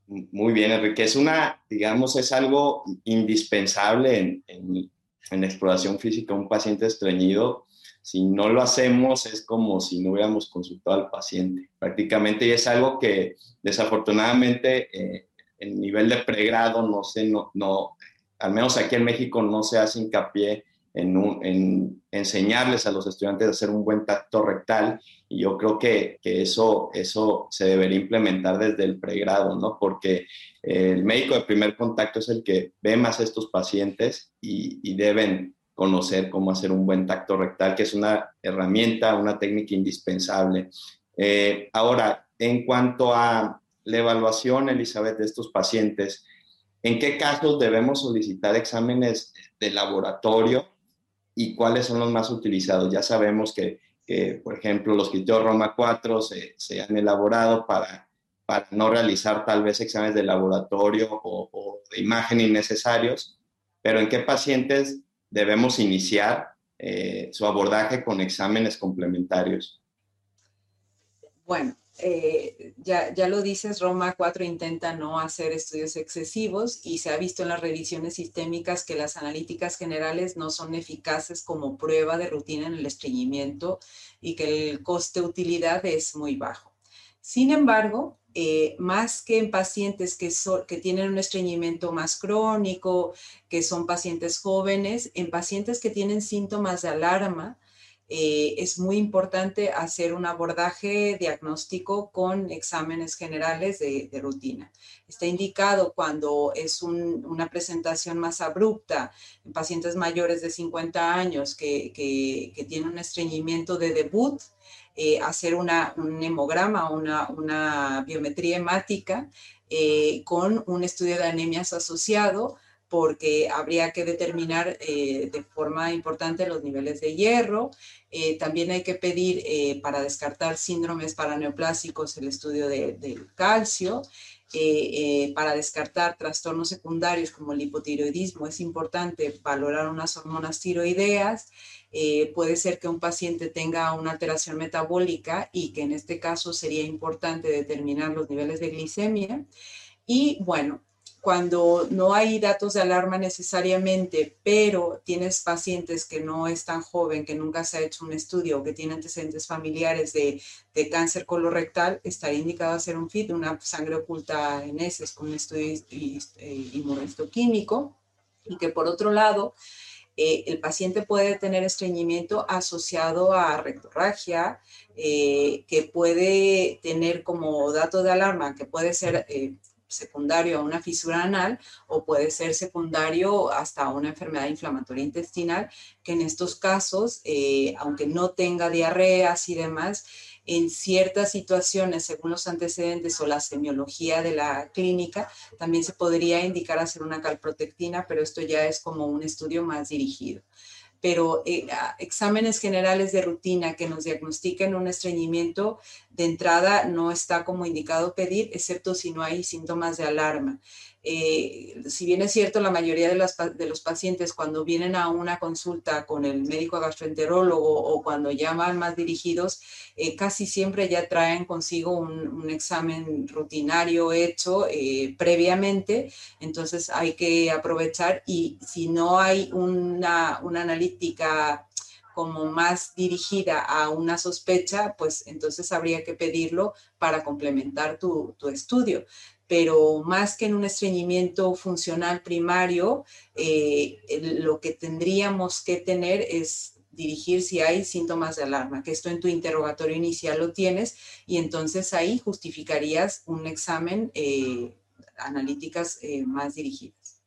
Muy bien, Enrique. Es una, digamos, es algo indispensable en, en, en exploración física un paciente estreñido si no lo hacemos es como si no hubiéramos consultado al paciente. Prácticamente y es algo que desafortunadamente eh, en nivel de pregrado no sé, no, no, al menos aquí en México no se hace hincapié en, en, enseñarles a los estudiantes a hacer un buen tacto rectal y yo creo que, que, eso, eso se debería implementar desde el pregrado, ¿no? Porque el médico de primer contacto es el que ve más estos pacientes y deben conocer cómo hacer un buen tacto rectal, que es una herramienta, una técnica indispensable. Eh, ahora, en cuanto a la evaluación, Elizabeth, de estos pacientes, ¿en qué casos debemos solicitar exámenes de laboratorio y cuáles son los más utilizados? Ya sabemos que, por ejemplo, los criterios Roma 4 se, se han elaborado para, para no realizar tal vez exámenes de laboratorio o, o de imagen innecesarios, pero ¿en qué pacientes debemos iniciar eh, su abordaje con exámenes complementarios? Bueno, eh, ya, ya lo dices, Roma 4 intenta no hacer estudios excesivos y se ha visto en las revisiones sistémicas que las analíticas generales no son eficaces como prueba de rutina en el estreñimiento y que el coste-utilidad es muy bajo. Sin embargo, eh, más que en pacientes que, tienen un estreñimiento más crónico, que son pacientes jóvenes, en pacientes que tienen síntomas de alarma, eh, es muy importante hacer un abordaje diagnóstico con exámenes generales de, rutina. Está indicado cuando es una presentación más abrupta en pacientes mayores de 50 años que, tienen un estreñimiento de debut, eh, hacer una, un hemograma, una, una biometría hemática eh, con un estudio de anemias asociado porque habría que determinar eh, de forma importante los niveles de hierro. También hay que pedir para descartar síndromes paraneoplásicos el estudio del calcio. Para descartar trastornos secundarios como el hipotiroidismo es importante valorar unas hormonas tiroideas. puede ser que un paciente tenga una alteración metabólica y que en este caso sería importante determinar los niveles de glicemia. Y bueno, cuando no hay datos de alarma necesariamente, pero tienes pacientes que no es tan joven, que nunca se ha hecho un estudio que tiene antecedentes familiares de, cáncer colorectal, estaría indicado hacer un FIT, una sangre oculta en heces con un estudio eh, inmunohistoquímico. Y que por otro lado, eh, el paciente puede tener estreñimiento asociado a rectorragia, eh, que puede tener como dato de alarma, que puede ser secundario a una fisura anal o puede ser secundario hasta una enfermedad inflamatoria intestinal, que en estos casos, eh, aunque no tenga diarreas y demás, en ciertas situaciones, según los antecedentes o la semiología de la clínica, también se podría indicar hacer una calprotectina, pero esto ya es como un estudio más dirigido pero eh, exámenes generales de rutina que nos diagnostiquen un estreñimiento de entrada no está como indicado pedir, excepto si no hay síntomas de alarma. Eh, si bien es cierto, la mayoría de, los pacientes cuando vienen a una consulta con el médico gastroenterólogo o cuando llaman más dirigidos, eh, casi siempre ya traen consigo un, examen rutinario hecho eh, previamente, entonces hay que aprovechar y si no hay una, analítica como más dirigida a una sospecha, pues entonces habría que pedirlo para complementar tu estudio pero más que en un estreñimiento funcional primario, eh, lo que tendríamos que tener es dirigir si hay síntomas de alarma, que esto en tu interrogatorio inicial lo tienes y entonces ahí justificarías un examen eh, analíticas eh, más dirigidas.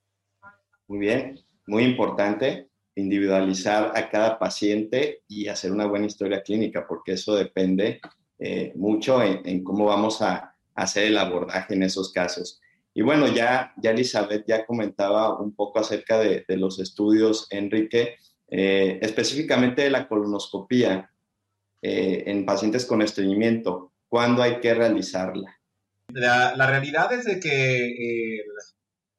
Muy bien, muy importante individualizar a cada paciente y hacer una buena historia clínica, porque eso depende mucho en cómo vamos a, hacer el abordaje en esos casos. Y bueno, ya, ya Elizabeth ya comentaba un poco acerca de, los estudios, Enrique, eh, específicamente de la colonoscopía eh, en pacientes con estreñimiento. ¿Cuándo hay que realizarla? La, realidad es de que eh,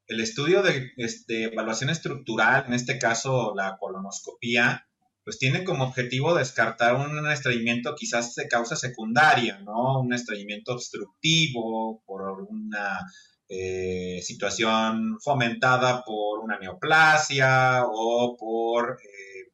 el estudio de este, evaluación estructural, en este caso la colonoscopía, pues tiene como objetivo descartar un estreñimiento quizás de causa secundaria, ¿no? Un estreñimiento obstructivo por una eh, situación fomentada por una neoplasia o por eh,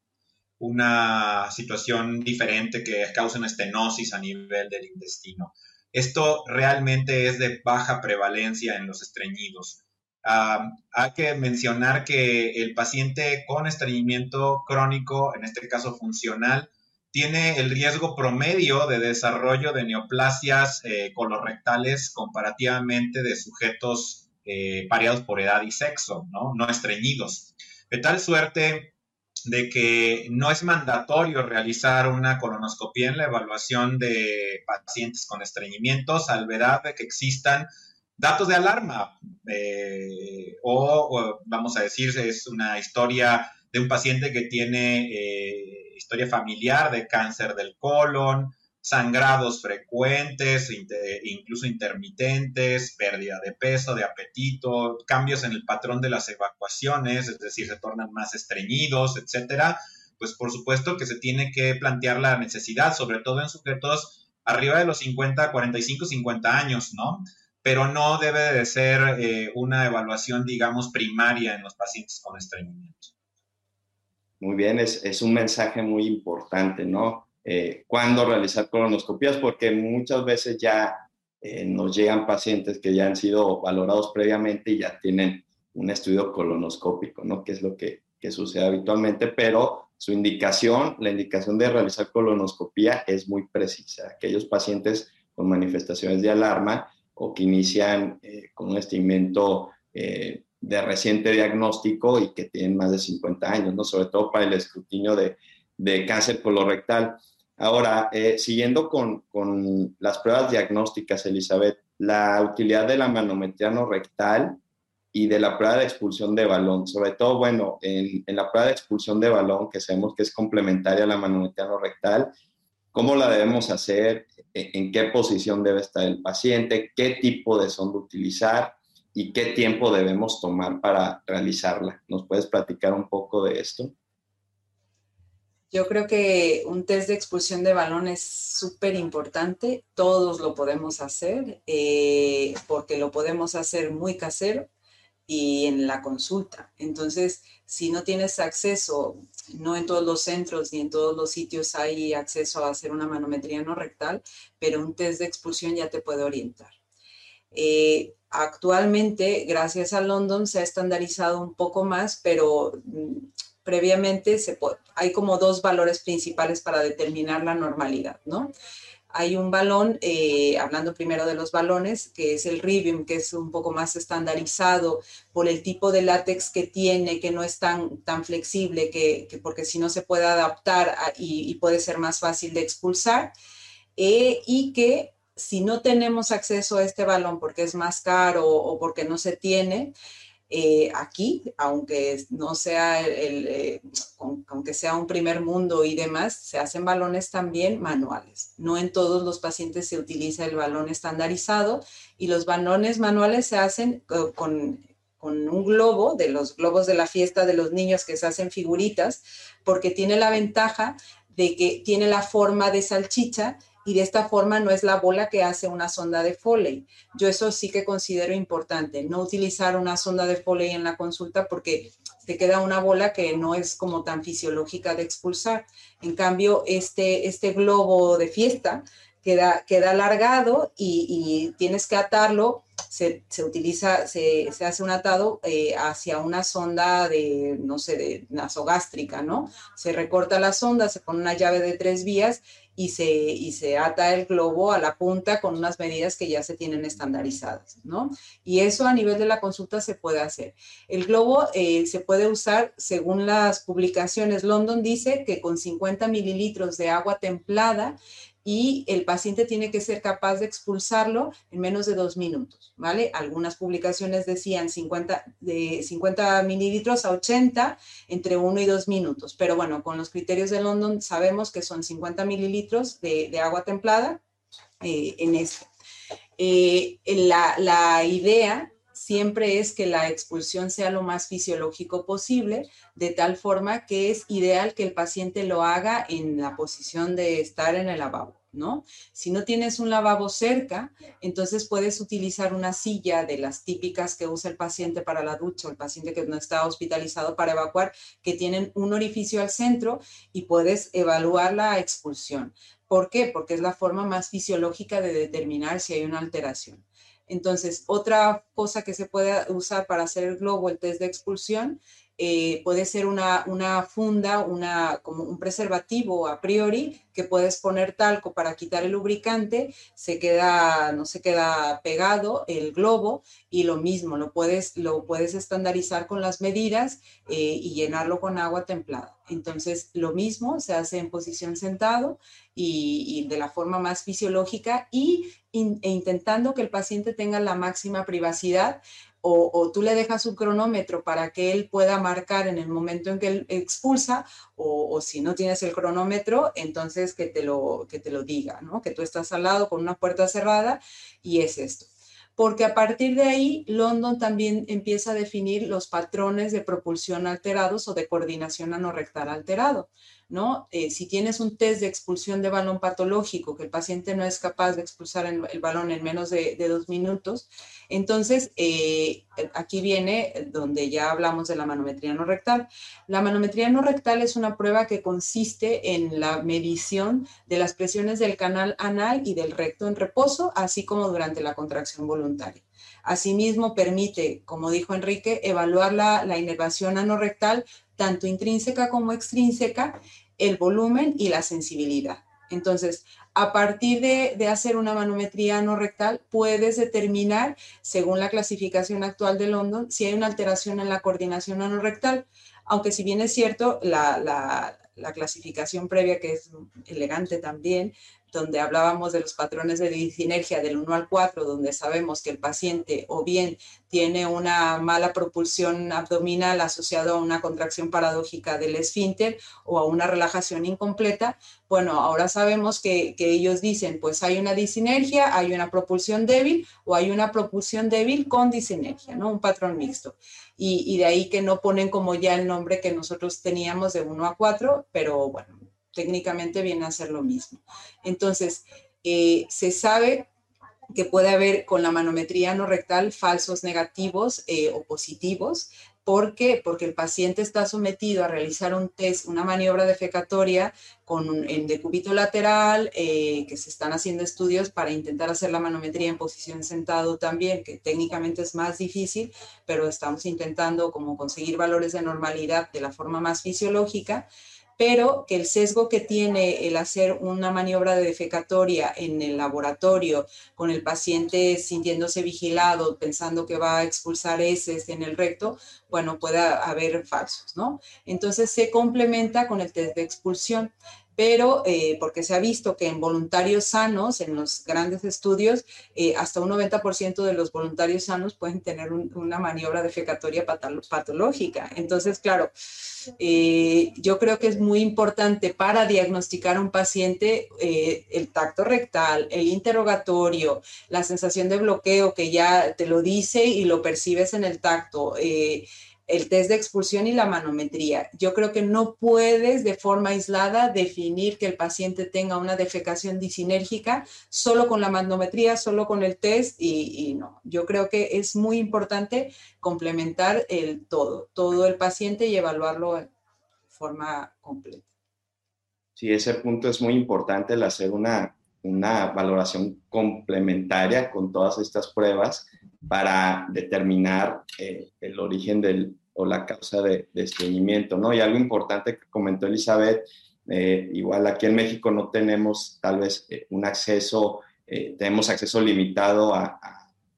una situación diferente que causa una estenosis a nivel del intestino. Esto realmente es de baja prevalencia en los estreñidos hay que mencionar que el paciente con estreñimiento crónico, en este caso funcional, tiene el riesgo promedio de desarrollo de neoplasias eh, colorectales comparativamente de sujetos eh, pareados por edad y sexo, ¿no? estreñidos. De tal suerte de que no es mandatorio realizar una colonoscopia en la evaluación de pacientes con estreñimiento, salvedad de que existan datos de alarma, eh, o, vamos a decir, es una historia de un paciente que tiene eh, historia familiar de cáncer del colon, sangrados frecuentes, incluso intermitentes, pérdida de peso, de apetito, cambios en el patrón de las evacuaciones, es decir, se tornan más estreñidos, etcétera. pues por supuesto que se tiene que plantear la necesidad, sobre todo en sujetos arriba de los 50, 45, 50 años, ¿no? Pero no debe de ser eh, una evaluación, digamos, primaria en los pacientes con estreñimiento. Muy bien, es, un mensaje muy importante, ¿no? Eh, ¿Cuándo realizar colonoscopías? Porque muchas veces ya eh, nos llegan pacientes que ya han sido valorados previamente y ya tienen un estudio colonoscópico, ¿no? Que es lo que, que sucede habitualmente, pero su indicación, la indicación de realizar colonoscopía es muy precisa. Aquellos pacientes con manifestaciones de alarma o que inician eh, con un estimento eh, de reciente diagnóstico y que tienen más de 50 años, ¿no? sobre todo para el escrutinio de, de cáncer colorectal. Ahora, eh, siguiendo con, con, las pruebas diagnósticas, Elizabeth, la utilidad de la manometría no rectal y de la prueba de expulsión de balón, sobre todo, bueno, en, en, la prueba de expulsión de balón, que sabemos que es complementaria a la manometría no rectal, ¿cómo la debemos hacer? ¿En qué posición debe estar el paciente? ¿Qué tipo de sonda utilizar? ¿Y qué tiempo debemos tomar para realizarla? ¿Nos puedes platicar un poco de esto? Yo creo que un test de expulsión de balón es súper importante. Todos lo podemos hacer eh, porque lo podemos hacer muy casero y en la consulta. Entonces, si no tienes acceso, no en todos los centros ni en todos los sitios hay acceso a hacer una manometría no rectal, pero un test de expulsión ya te puede orientar. Eh, actualmente, gracias a London, se ha estandarizado un poco más, pero mm, previamente hay como dos valores principales para determinar la normalidad, ¿no? Hay un balón, eh, hablando primero de los balones, que es el Rivium, que es un poco más estandarizado por el tipo de látex que tiene, que no es tan, tan flexible, que, porque si no se puede adaptar y, puede ser más fácil de expulsar, eh, y que si no tenemos acceso a este balón porque es más caro o porque no se tiene, eh, aquí, aunque no sea el, eh, aunque sea un primer mundo y demás, se hacen balones también manuales. No en todos los pacientes se utiliza el balón estandarizado y los balones manuales se hacen con, con un globo, de los globos de la fiesta de los niños que se hacen figuritas, porque tiene la ventaja de que tiene la forma de salchicha y de esta forma no es la bola que hace una sonda de Foley. Yo eso sí que considero importante, no utilizar una sonda de Foley en la consulta porque te queda una bola que no es como tan fisiológica de expulsar. En cambio, este, este globo de fiesta queda, queda alargado y, tienes que atarlo, se, utiliza, se, hace un atado eh, hacia una sonda de, no sé, de nasogástrica, ¿no? Se recorta la sonda, se pone una llave de tres vías y se, y se ata el globo a la punta con unas medidas que ya se tienen estandarizadas, ¿no? Y eso a nivel de la consulta se puede hacer. El globo eh, se puede usar según las publicaciones. London dice que con 50 mililitros de agua templada y el paciente tiene que ser capaz de expulsarlo en menos de dos minutos, ¿vale? Algunas publicaciones decían 50, de 50 mililitros a 80 entre uno y dos minutos, pero bueno, con los criterios de London sabemos que son 50 mililitros de, agua templada eh, en esto. Eh, la, la idea siempre es que la expulsión sea lo más fisiológico posible, de tal forma que es ideal que el paciente lo haga en la posición de estar en el lavabo. ¿No? Si no tienes un lavabo cerca, entonces puedes utilizar una silla de las típicas que usa el paciente para la ducha o el paciente que no está hospitalizado para evacuar, que tienen un orificio al centro y puedes evaluar la expulsión. ¿Por qué? Porque es la forma más fisiológica de determinar si hay una alteración. Entonces, otra cosa que se puede usar para hacer el globo, el test de expulsión, eh, puede ser una, una, funda, una, como un preservativo a priori, que puedes poner talco para quitar el lubricante, se queda, no se queda pegado el globo y lo mismo, lo puedes, lo puedes estandarizar con las medidas eh, y llenarlo con agua templada. Entonces, lo mismo se hace en posición sentado y, de la forma más fisiológica y e intentando que el paciente tenga la máxima privacidad o, tú le dejas un cronómetro para que él pueda marcar en el momento en que él expulsa, o, si no tienes el cronómetro, entonces que te, lo, que te lo diga, ¿no? Que tú estás al lado con una puerta cerrada y es esto. porque a partir de ahí London también empieza a definir los patrones de propulsión alterados o de coordinación anorrectal alterado. ¿No? Eh, si tienes un test de expulsión de balón patológico, que el paciente no es capaz de expulsar el, balón en menos de, dos minutos, entonces eh, aquí viene donde ya hablamos de la manometría no rectal. La manometría no rectal es una prueba que consiste en la medición de las presiones del canal anal y del recto en reposo, así como durante la contracción voluntaria. Asimismo, permite, como dijo Enrique, evaluar la, la inervación anorrectal tanto intrínseca como extrínseca, el volumen y la sensibilidad. Entonces, a partir de, hacer una manometría no rectal, puedes determinar, según la clasificación actual de London, si hay una alteración en la coordinación anorrectal. Aunque si bien es cierto, la, la clasificación previa, que es elegante también, donde hablábamos de los patrones de disinergia del 1 al 4, donde sabemos que el paciente o bien tiene una mala propulsión abdominal asociada a una contracción paradójica del esfínter o a una relajación incompleta, bueno, ahora sabemos que, ellos dicen, pues hay una disinergia, hay una propulsión débil o hay una propulsión débil con disinergia, ¿no? Un patrón mixto. Y, y de ahí que no ponen como ya el nombre que nosotros teníamos de 1 a 4, pero bueno, técnicamente viene a ser lo mismo. Entonces, eh, se sabe que puede haber con la manometría no rectal falsos negativos eh, o positivos. ¿Por qué? Porque el paciente está sometido a realizar un test, una maniobra defecatoria con un, en decúbito lateral, eh, que se están haciendo estudios para intentar hacer la manometría en posición sentado también, que técnicamente es más difícil, pero estamos intentando como conseguir valores de normalidad de la forma más fisiológica pero que el sesgo que tiene el hacer una maniobra de defecatoria en el laboratorio con el paciente sintiéndose vigilado, pensando que va a expulsar heces en el recto, bueno, puede haber falsos, ¿no? Entonces se complementa con el test de expulsión pero eh, porque se ha visto que en voluntarios sanos, en los grandes estudios, eh, hasta un 90% de los voluntarios sanos pueden tener una maniobra defecatoria patológica. Entonces, claro, eh, yo creo que es muy importante para diagnosticar a un paciente el tacto rectal, el interrogatorio, la sensación de bloqueo que ya te lo dice y lo percibes en el tacto el test de expulsión y la manometría. Yo creo que no puedes de forma aislada definir que el paciente tenga una defecación disinérgica solo con la manometría, solo con el test y, no. Yo creo que es muy importante complementar el todo, todo el paciente y evaluarlo de forma completa. Sí, ese punto es muy importante, el hacer una, una valoración complementaria con todas estas pruebas para determinar eh, el origen del, o la causa de, de, estreñimiento, ¿no? Y algo importante que comentó Elizabeth, eh, igual aquí en México no tenemos tal vez eh, un acceso, tenemos acceso limitado a,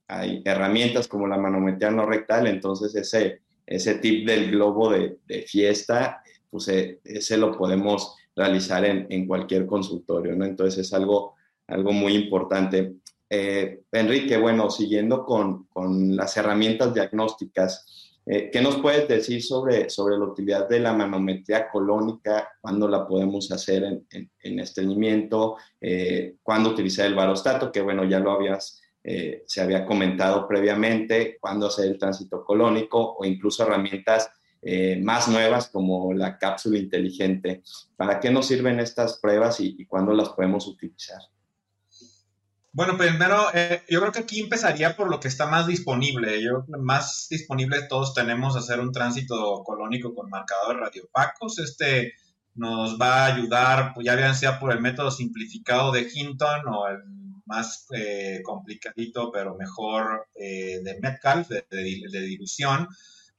herramientas como la manometría no rectal, entonces ese, ese tip del globo de, de fiesta, pues ese lo podemos realizar en, en, cualquier consultorio, ¿no? Entonces es algo, algo muy importante. Eh, Enrique, bueno, siguiendo con, con las herramientas diagnósticas, eh, ¿qué nos puedes decir sobre, sobre la utilidad de la manometría colónica? ¿Cuándo la podemos hacer en, en, estreñimiento? Eh, ¿Cuándo utilizar el barostato? Que bueno, ya lo habías, se había comentado previamente. ¿Cuándo hacer el tránsito colónico? O incluso herramientas más nuevas como la cápsula inteligente. ¿Para qué nos sirven estas pruebas y cuándo las podemos utilizar? Bueno, primero, eh, yo creo que aquí empezaría por lo que está más disponible. Yo más disponible todos tenemos hacer un tránsito colónico con marcadores radiopacos. Este nos va a ayudar, pues ya bien sea por el método simplificado de Hinton o el más eh, complicadito, pero mejor eh, de Metcalf, de, de dilución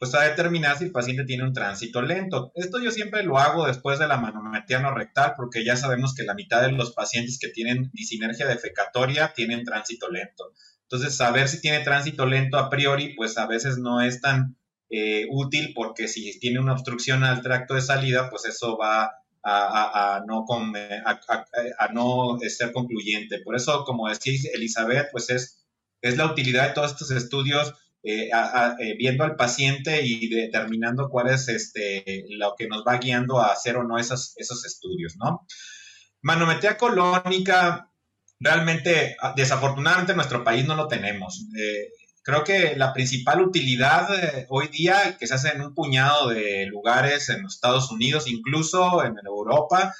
pues a determinar si el paciente tiene un tránsito lento. Esto yo siempre lo hago después de la manometría no rectal porque ya sabemos que la mitad de los pacientes que tienen disinergia defecatoria tienen tránsito lento. Entonces, saber si tiene tránsito lento a priori, pues a veces no es tan eh, útil porque si tiene una obstrucción al tracto de salida, pues eso va a, no, a, no ser concluyente. Por eso, como decía Elizabeth, pues es, es la utilidad de todos estos estudios eh, eh, viendo al paciente y determinando cuál es este, lo que nos va guiando a hacer o no esos, esos estudios, ¿no? Manometría colónica, realmente, ah, desafortunadamente, en nuestro país no lo tenemos. Eh, creo que la principal utilidad hoy día que se hace en un puñado de lugares en los Estados Unidos, incluso en Europa,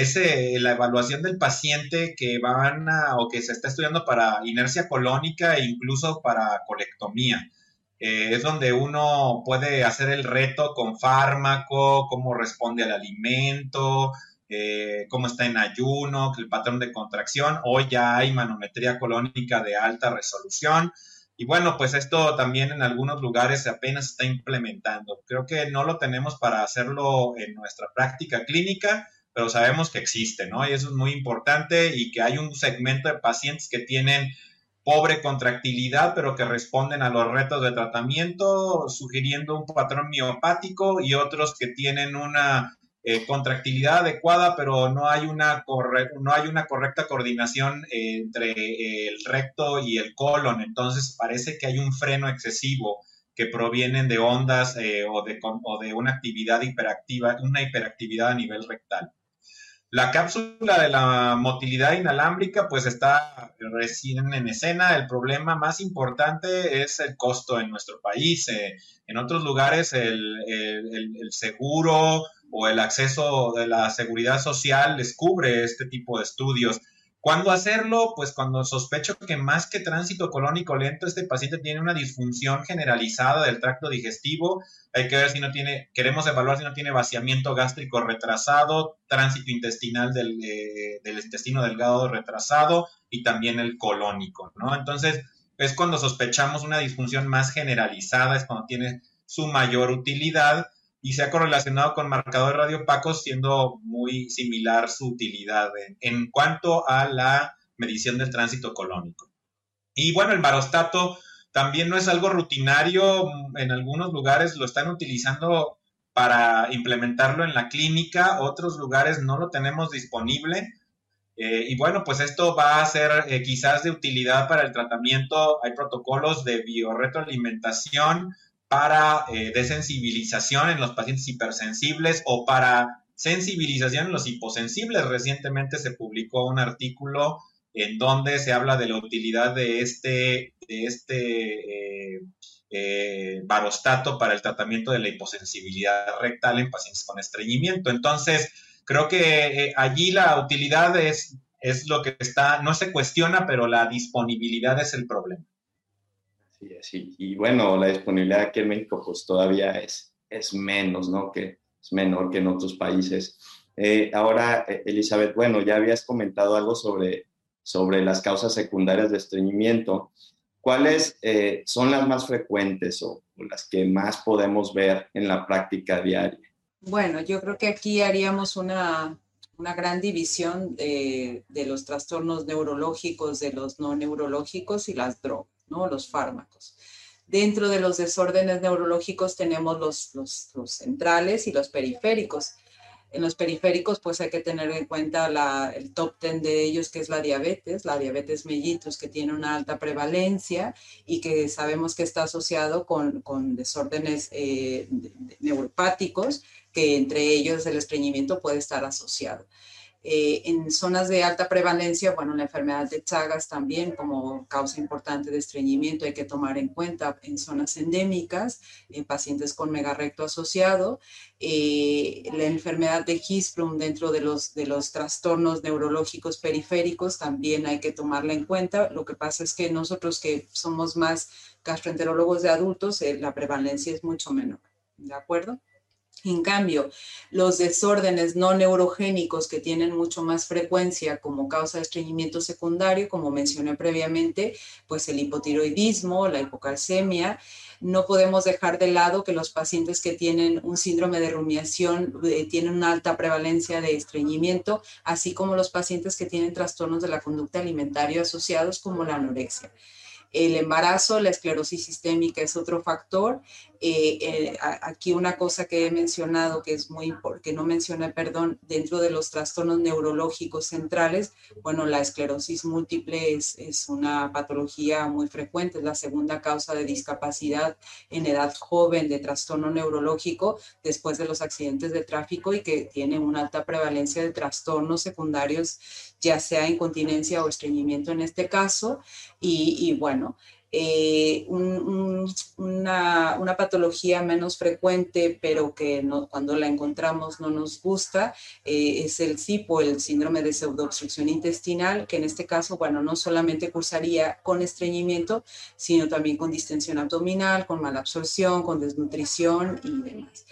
es eh, la evaluación del paciente que van o que se está estudiando para inercia colónica e incluso para colectomía. es donde uno puede hacer el reto con fármaco, cómo responde al alimento, eh, cómo está en ayuno, el patrón de contracción. Hoy ya hay manometría colónica de alta resolución. Y bueno, pues esto también en algunos lugares apenas está implementando. Creo que no lo tenemos para hacerlo en nuestra práctica clínica, pero sabemos que existe, ¿no? Y eso es muy importante y que hay un segmento de pacientes que tienen pobre contractilidad, pero que responden a los retos de tratamiento, sugiriendo un patrón miopático y otros que tienen una eh, contractilidad adecuada, pero no hay una, no hay una correcta coordinación entre el recto y el colon. Entonces parece que hay un freno excesivo que provienen de ondas eh, o, de, o de una actividad hiperactiva, una hiperactividad a nivel rectal. La cápsula de la motilidad inalámbrica pues está recién en escena. El problema más importante es el costo en nuestro país. Eh, en otros lugares el, el seguro o el acceso de la seguridad social les cubre este tipo de estudios. ¿Cuándo hacerlo? Pues cuando sospecho que más que tránsito colónico lento, este paciente tiene una disfunción generalizada del tracto digestivo. Hay que ver si no tiene, queremos evaluar si no tiene vaciamiento gástrico retrasado, tránsito intestinal del, eh, del intestino delgado retrasado y también el colónico, ¿no? Entonces, es cuando sospechamos una disfunción más generalizada, es cuando tiene su mayor utilidad y se ha correlacionado con marcadores radiopacos siendo muy similar su utilidad en, cuanto a la medición del tránsito colónico. Y bueno, el barostato también no es algo rutinario, en algunos lugares lo están utilizando para implementarlo en la clínica, otros lugares no lo tenemos disponible. Eh, y bueno, pues esto va a ser eh, quizás de utilidad para el tratamiento. Hay protocolos de biorretroalimentación para eh, desensibilización en los pacientes hipersensibles o para sensibilización en los hiposensibles. Recientemente se publicó un artículo en donde se habla de la utilidad de este, de este eh, eh, barostato para el tratamiento de la hiposensibilidad rectal en pacientes con estreñimiento. Entonces, creo que allí la utilidad es, es lo que está, no se cuestiona, pero la disponibilidad es el problema. Y bueno, la disponibilidad aquí en México pues todavía es, es menos, ¿no? Que es menor que en otros países. Eh, ahora, eh, Elizabeth, bueno, ya habías comentado algo sobre, sobre las causas secundarias de estreñimiento. ¿Cuáles eh, son las más frecuentes o, las que más podemos ver en la práctica diaria? Bueno, yo creo que aquí haríamos una, una gran división de, de, los trastornos neurológicos, de los no neurológicos y las drogas. Los fármacos. Dentro de los desórdenes neurológicos tenemos los, los, centrales y los periféricos. En los periféricos, pues hay que tener en cuenta el top 10 de ellos, que es la diabetes, la diabetes mellitus, que tiene una alta prevalencia y que sabemos que está asociado con, desórdenes eh, neuropáticos, que entre ellos el estreñimiento puede estar asociado. Eh, en zonas de alta prevalencia, bueno, la enfermedad de Chagas también como causa importante de estreñimiento hay que tomar en cuenta en zonas endémicas, en pacientes con megarecto asociado. Eh, la enfermedad de Hirschsprung dentro de los, de los trastornos neurológicos periféricos también hay que tomarla en cuenta. Lo que pasa es que nosotros que somos más gastroenterólogos de adultos, eh, la prevalencia es mucho menor. ¿De acuerdo? En cambio, los desórdenes no neurogénicos que tienen mucho más frecuencia como causa de estreñimiento secundario, como mencioné previamente, pues el hipotiroidismo, la hipocalcemia, no podemos dejar de lado que los pacientes que tienen un síndrome de rumiación eh, tienen una alta prevalencia de estreñimiento, así como los pacientes que tienen trastornos de la conducta alimentaria asociados como la anorexia. El embarazo, la esclerosis sistémica es otro factor. Eh, eh, aquí una cosa que he mencionado que es muy que no mencioné, perdón, dentro de los trastornos neurológicos centrales, bueno, la esclerosis múltiple es, es una patología muy frecuente, es la segunda causa de discapacidad en edad joven de trastorno neurológico después de los accidentes de tráfico y que tiene una alta prevalencia de trastornos secundarios ya sea incontinencia o estreñimiento en este caso. Y, bueno, eh, una, patología menos frecuente, pero que no, cuando la encontramos no nos gusta, eh, es el CIPO, el síndrome de pseudoobstrucción intestinal, que en este caso, bueno, no solamente cursaría con estreñimiento, sino también con distensión abdominal, con mala absorción, con desnutrición y demás.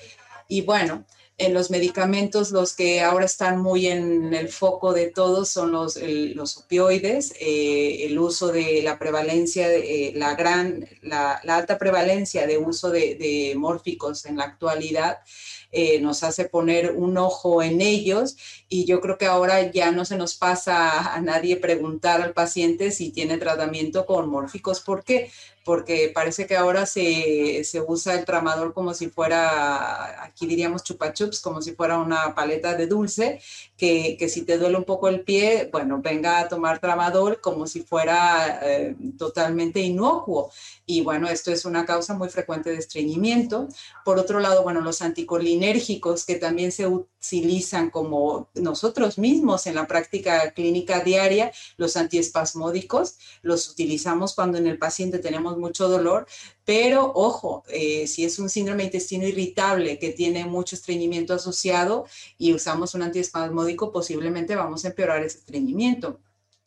Y bueno, en los medicamentos, los que ahora están muy en el foco de todos son los, opioides, eh, el uso de la prevalencia, eh, la gran, la, alta prevalencia de uso de, de mórficos en la actualidad eh, nos hace poner un ojo en ellos y yo creo que ahora ya no se nos pasa a nadie preguntar al paciente si tiene tratamiento con mórficos. ¿Por qué? Porque parece que ahora se, usa el tramador como si fuera, aquí diríamos chupa chups, como si fuera una paleta de dulce, que, si te duele un poco el pie, bueno, venga a tomar tramador como si fuera eh, totalmente inocuo. Y bueno, esto es una causa muy frecuente de estreñimiento. Por otro lado, bueno, los anticolinérgicos que también se utilizan como nosotros mismos en la práctica clínica diaria, los antiespasmódicos, los utilizamos cuando en el paciente tenemos mucho dolor, pero ojo, eh, si es un síndrome de intestino irritable que tiene mucho estreñimiento asociado y usamos un antiespasmódico, posiblemente vamos a empeorar ese estreñimiento.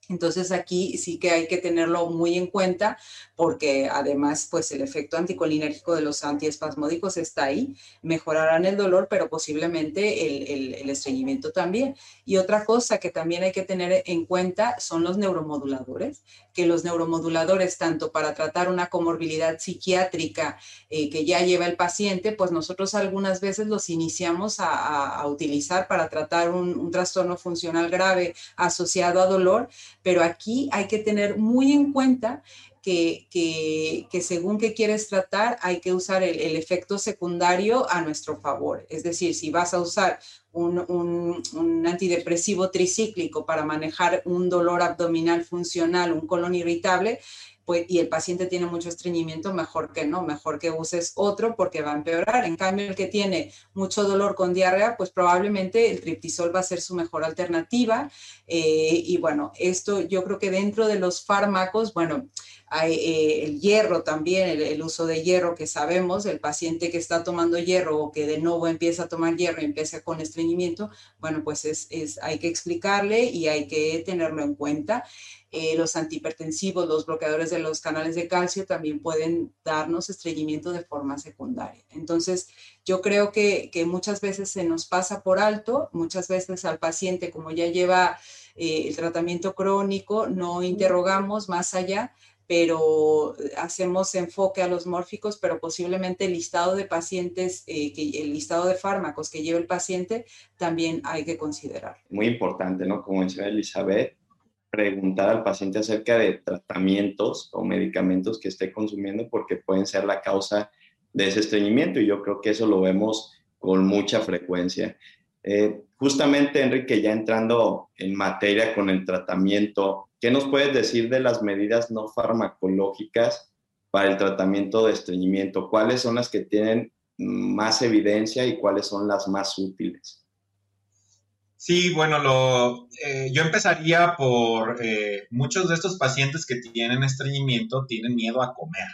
Entonces aquí sí que hay que tenerlo muy en cuenta porque además pues el efecto anticolinérgico de los antiespasmódicos está ahí, mejorarán el dolor pero posiblemente el, el, estreñimiento también. Y otra cosa que también hay que tener en cuenta son los neuromoduladores, que los neuromoduladores tanto para tratar una comorbilidad psiquiátrica eh, que ya lleva el paciente, pues nosotros algunas veces los iniciamos a, utilizar para tratar un, un trastorno funcional grave asociado a dolor pero aquí hay que tener muy en cuenta que, según que quieres tratar, hay que usar el, efecto secundario a nuestro favor. Es decir, si vas a usar un, un, un, antidepresivo tricíclico para manejar un dolor abdominal funcional, un colon irritable, pues, y el paciente tiene mucho estreñimiento, mejor que no, mejor que uses otro porque va a empeorar. En cambio, el que tiene mucho dolor con diarrea, pues probablemente el triptisol va a ser su mejor alternativa. Eh, y bueno, esto yo creo que dentro de los fármacos, bueno, hay, eh, el hierro también, el, uso de hierro que sabemos, el paciente que está tomando hierro o que de nuevo empieza a tomar hierro y empieza con estreñimiento, bueno, pues es, es hay que explicarle y hay que tenerlo en cuenta. Eh, los antihipertensivos, los bloqueadores de los canales de calcio también pueden darnos estreñimiento de forma secundaria. Entonces, yo creo que, muchas veces se nos pasa por alto, muchas veces al paciente, como ya lleva eh, el tratamiento crónico, no interrogamos más allá, pero hacemos enfoque a los mórficos, pero posiblemente el listado de pacientes, eh, que, el listado de fármacos que lleva el paciente, también hay que considerar. Muy importante, ¿no? Como decía Elizabeth, preguntar al paciente acerca de tratamientos o medicamentos que esté consumiendo porque pueden ser la causa de ese estreñimiento y yo creo que eso lo vemos con mucha frecuencia. Eh, justamente, Enrique, ya entrando en materia con el tratamiento, ¿qué nos puedes decir de las medidas no farmacológicas para el tratamiento de estreñimiento? ¿Cuáles son las que tienen más evidencia y cuáles son las más útiles? Sí, bueno, lo, eh, yo empezaría por eh, muchos de estos pacientes que tienen estreñimiento tienen miedo a comer,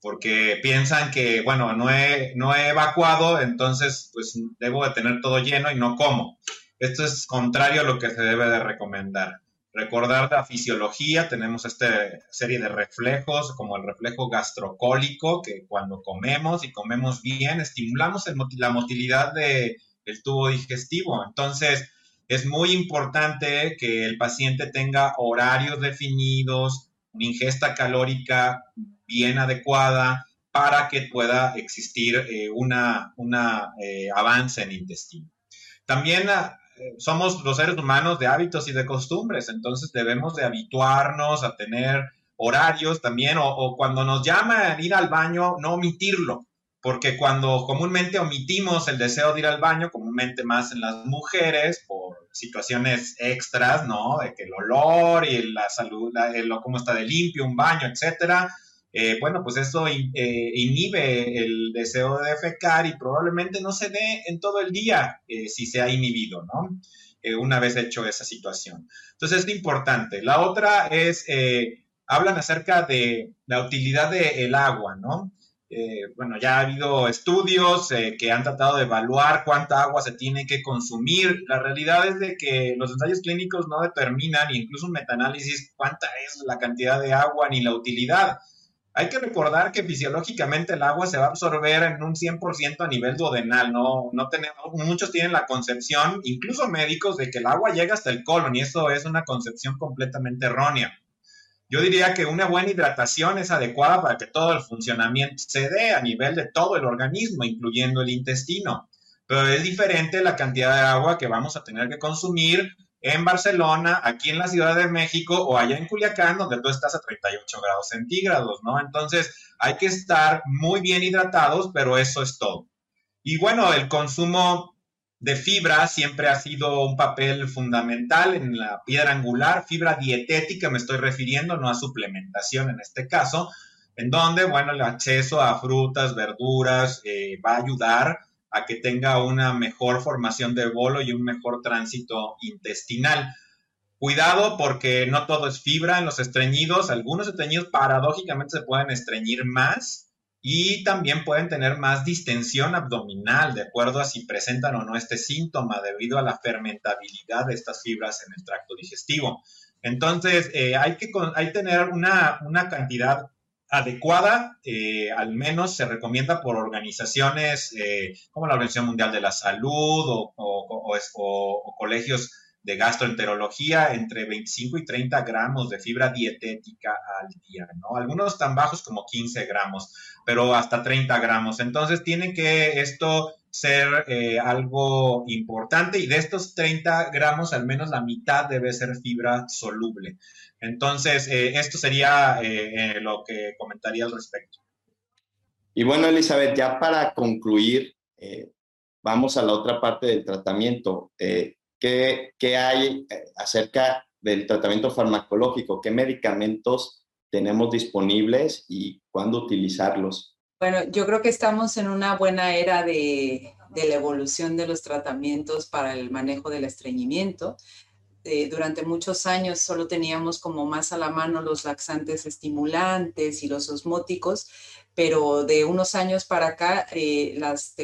porque piensan que, bueno, no he, no he evacuado, entonces pues debo de tener todo lleno y no como. Esto es contrario a lo que se debe de recomendar. Recordar la fisiología, tenemos esta serie de reflejos, como el reflejo gastrocólico, que cuando comemos y comemos bien, estimulamos la motilidad de el tubo digestivo. Entonces, es muy importante que el paciente tenga horarios definidos, una ingesta calórica bien adecuada para que pueda existir eh, una, una eh, avance en intestino. También ah, somos los seres humanos de hábitos y de costumbres, entonces debemos de habituarnos a tener horarios también o, o cuando nos llaman ir al baño, no omitirlo porque cuando comúnmente omitimos el deseo de ir al baño, comúnmente más en las mujeres, por situaciones extras, ¿no? De que el olor y la salud, el, cómo está de limpio un baño, etcétera, eh, bueno, pues eso eh, inhibe el deseo de defecar y probablemente no se dé en todo el día eh, si se ha inhibido, ¿no? una vez hecho esa situación. Entonces es importante. La otra es, hablan acerca de la utilidad del agua, ¿no? Bueno, ya ha habido estudios que han tratado de evaluar cuánta agua se tiene que consumir. La realidad es de que los ensayos clínicos no determinan, incluso un metaanálisis, cuánta es la cantidad de agua ni la utilidad. Hay que recordar que fisiológicamente el agua se va a absorber en un 100% a nivel duodenal, ¿no? no tenemos, muchos tienen la concepción, incluso médicos, de que el agua llega hasta el colon y eso es una concepción completamente errónea. Yo diría que una buena hidratación es adecuada para que todo el funcionamiento se dé a nivel de todo el organismo, incluyendo el intestino. Pero es diferente la cantidad de agua que vamos a tener que consumir en Barcelona, aquí en la Ciudad de México o allá en Culiacán, donde tú estás a 38 grados centígrados, ¿no? Entonces hay que estar muy bien hidratados, pero eso es todo. Y bueno, el consumo de fibra siempre ha sido un papel fundamental en la piedra angular, fibra dietética me estoy refiriendo, no a suplementación en este caso, en donde, bueno, el acceso a frutas, verduras eh, va a ayudar a que tenga una mejor formación de bolo y un mejor tránsito intestinal. Cuidado porque no todo es fibra en los estreñidos. Algunos estreñidos paradójicamente se pueden estreñir más y también pueden tener más distensión abdominal, de acuerdo a si presentan o no este síntoma debido a la fermentabilidad de estas fibras en el tracto digestivo. Entonces, eh, hay que hay tener una, una cantidad adecuada, eh, al menos se recomienda por organizaciones eh, como la Organización Mundial de la Salud o, colegios de gastroenterología, entre 25 y 30 gramos de fibra dietética al día, ¿no? Algunos tan bajos como 15 gramos, pero hasta 30 gramos. Entonces tiene que esto ser eh, algo importante y de estos 30 gramos al menos la mitad debe ser fibra soluble. Entonces, eh, esto sería eh, lo que comentaría al respecto. Y bueno, Elizabeth, ya para concluir, vamos a la otra parte del tratamiento. ¿qué, ¿Qué hay acerca del tratamiento farmacológico? ¿Qué medicamentos tenemos disponibles y cuándo utilizarlos? Bueno, yo creo que estamos en una buena era de, de la evolución de los tratamientos para el manejo del estreñimiento. Eh, durante muchos años solo teníamos como más a la mano los laxantes estimulantes y los osmóticos, pero de unos años para acá eh, las,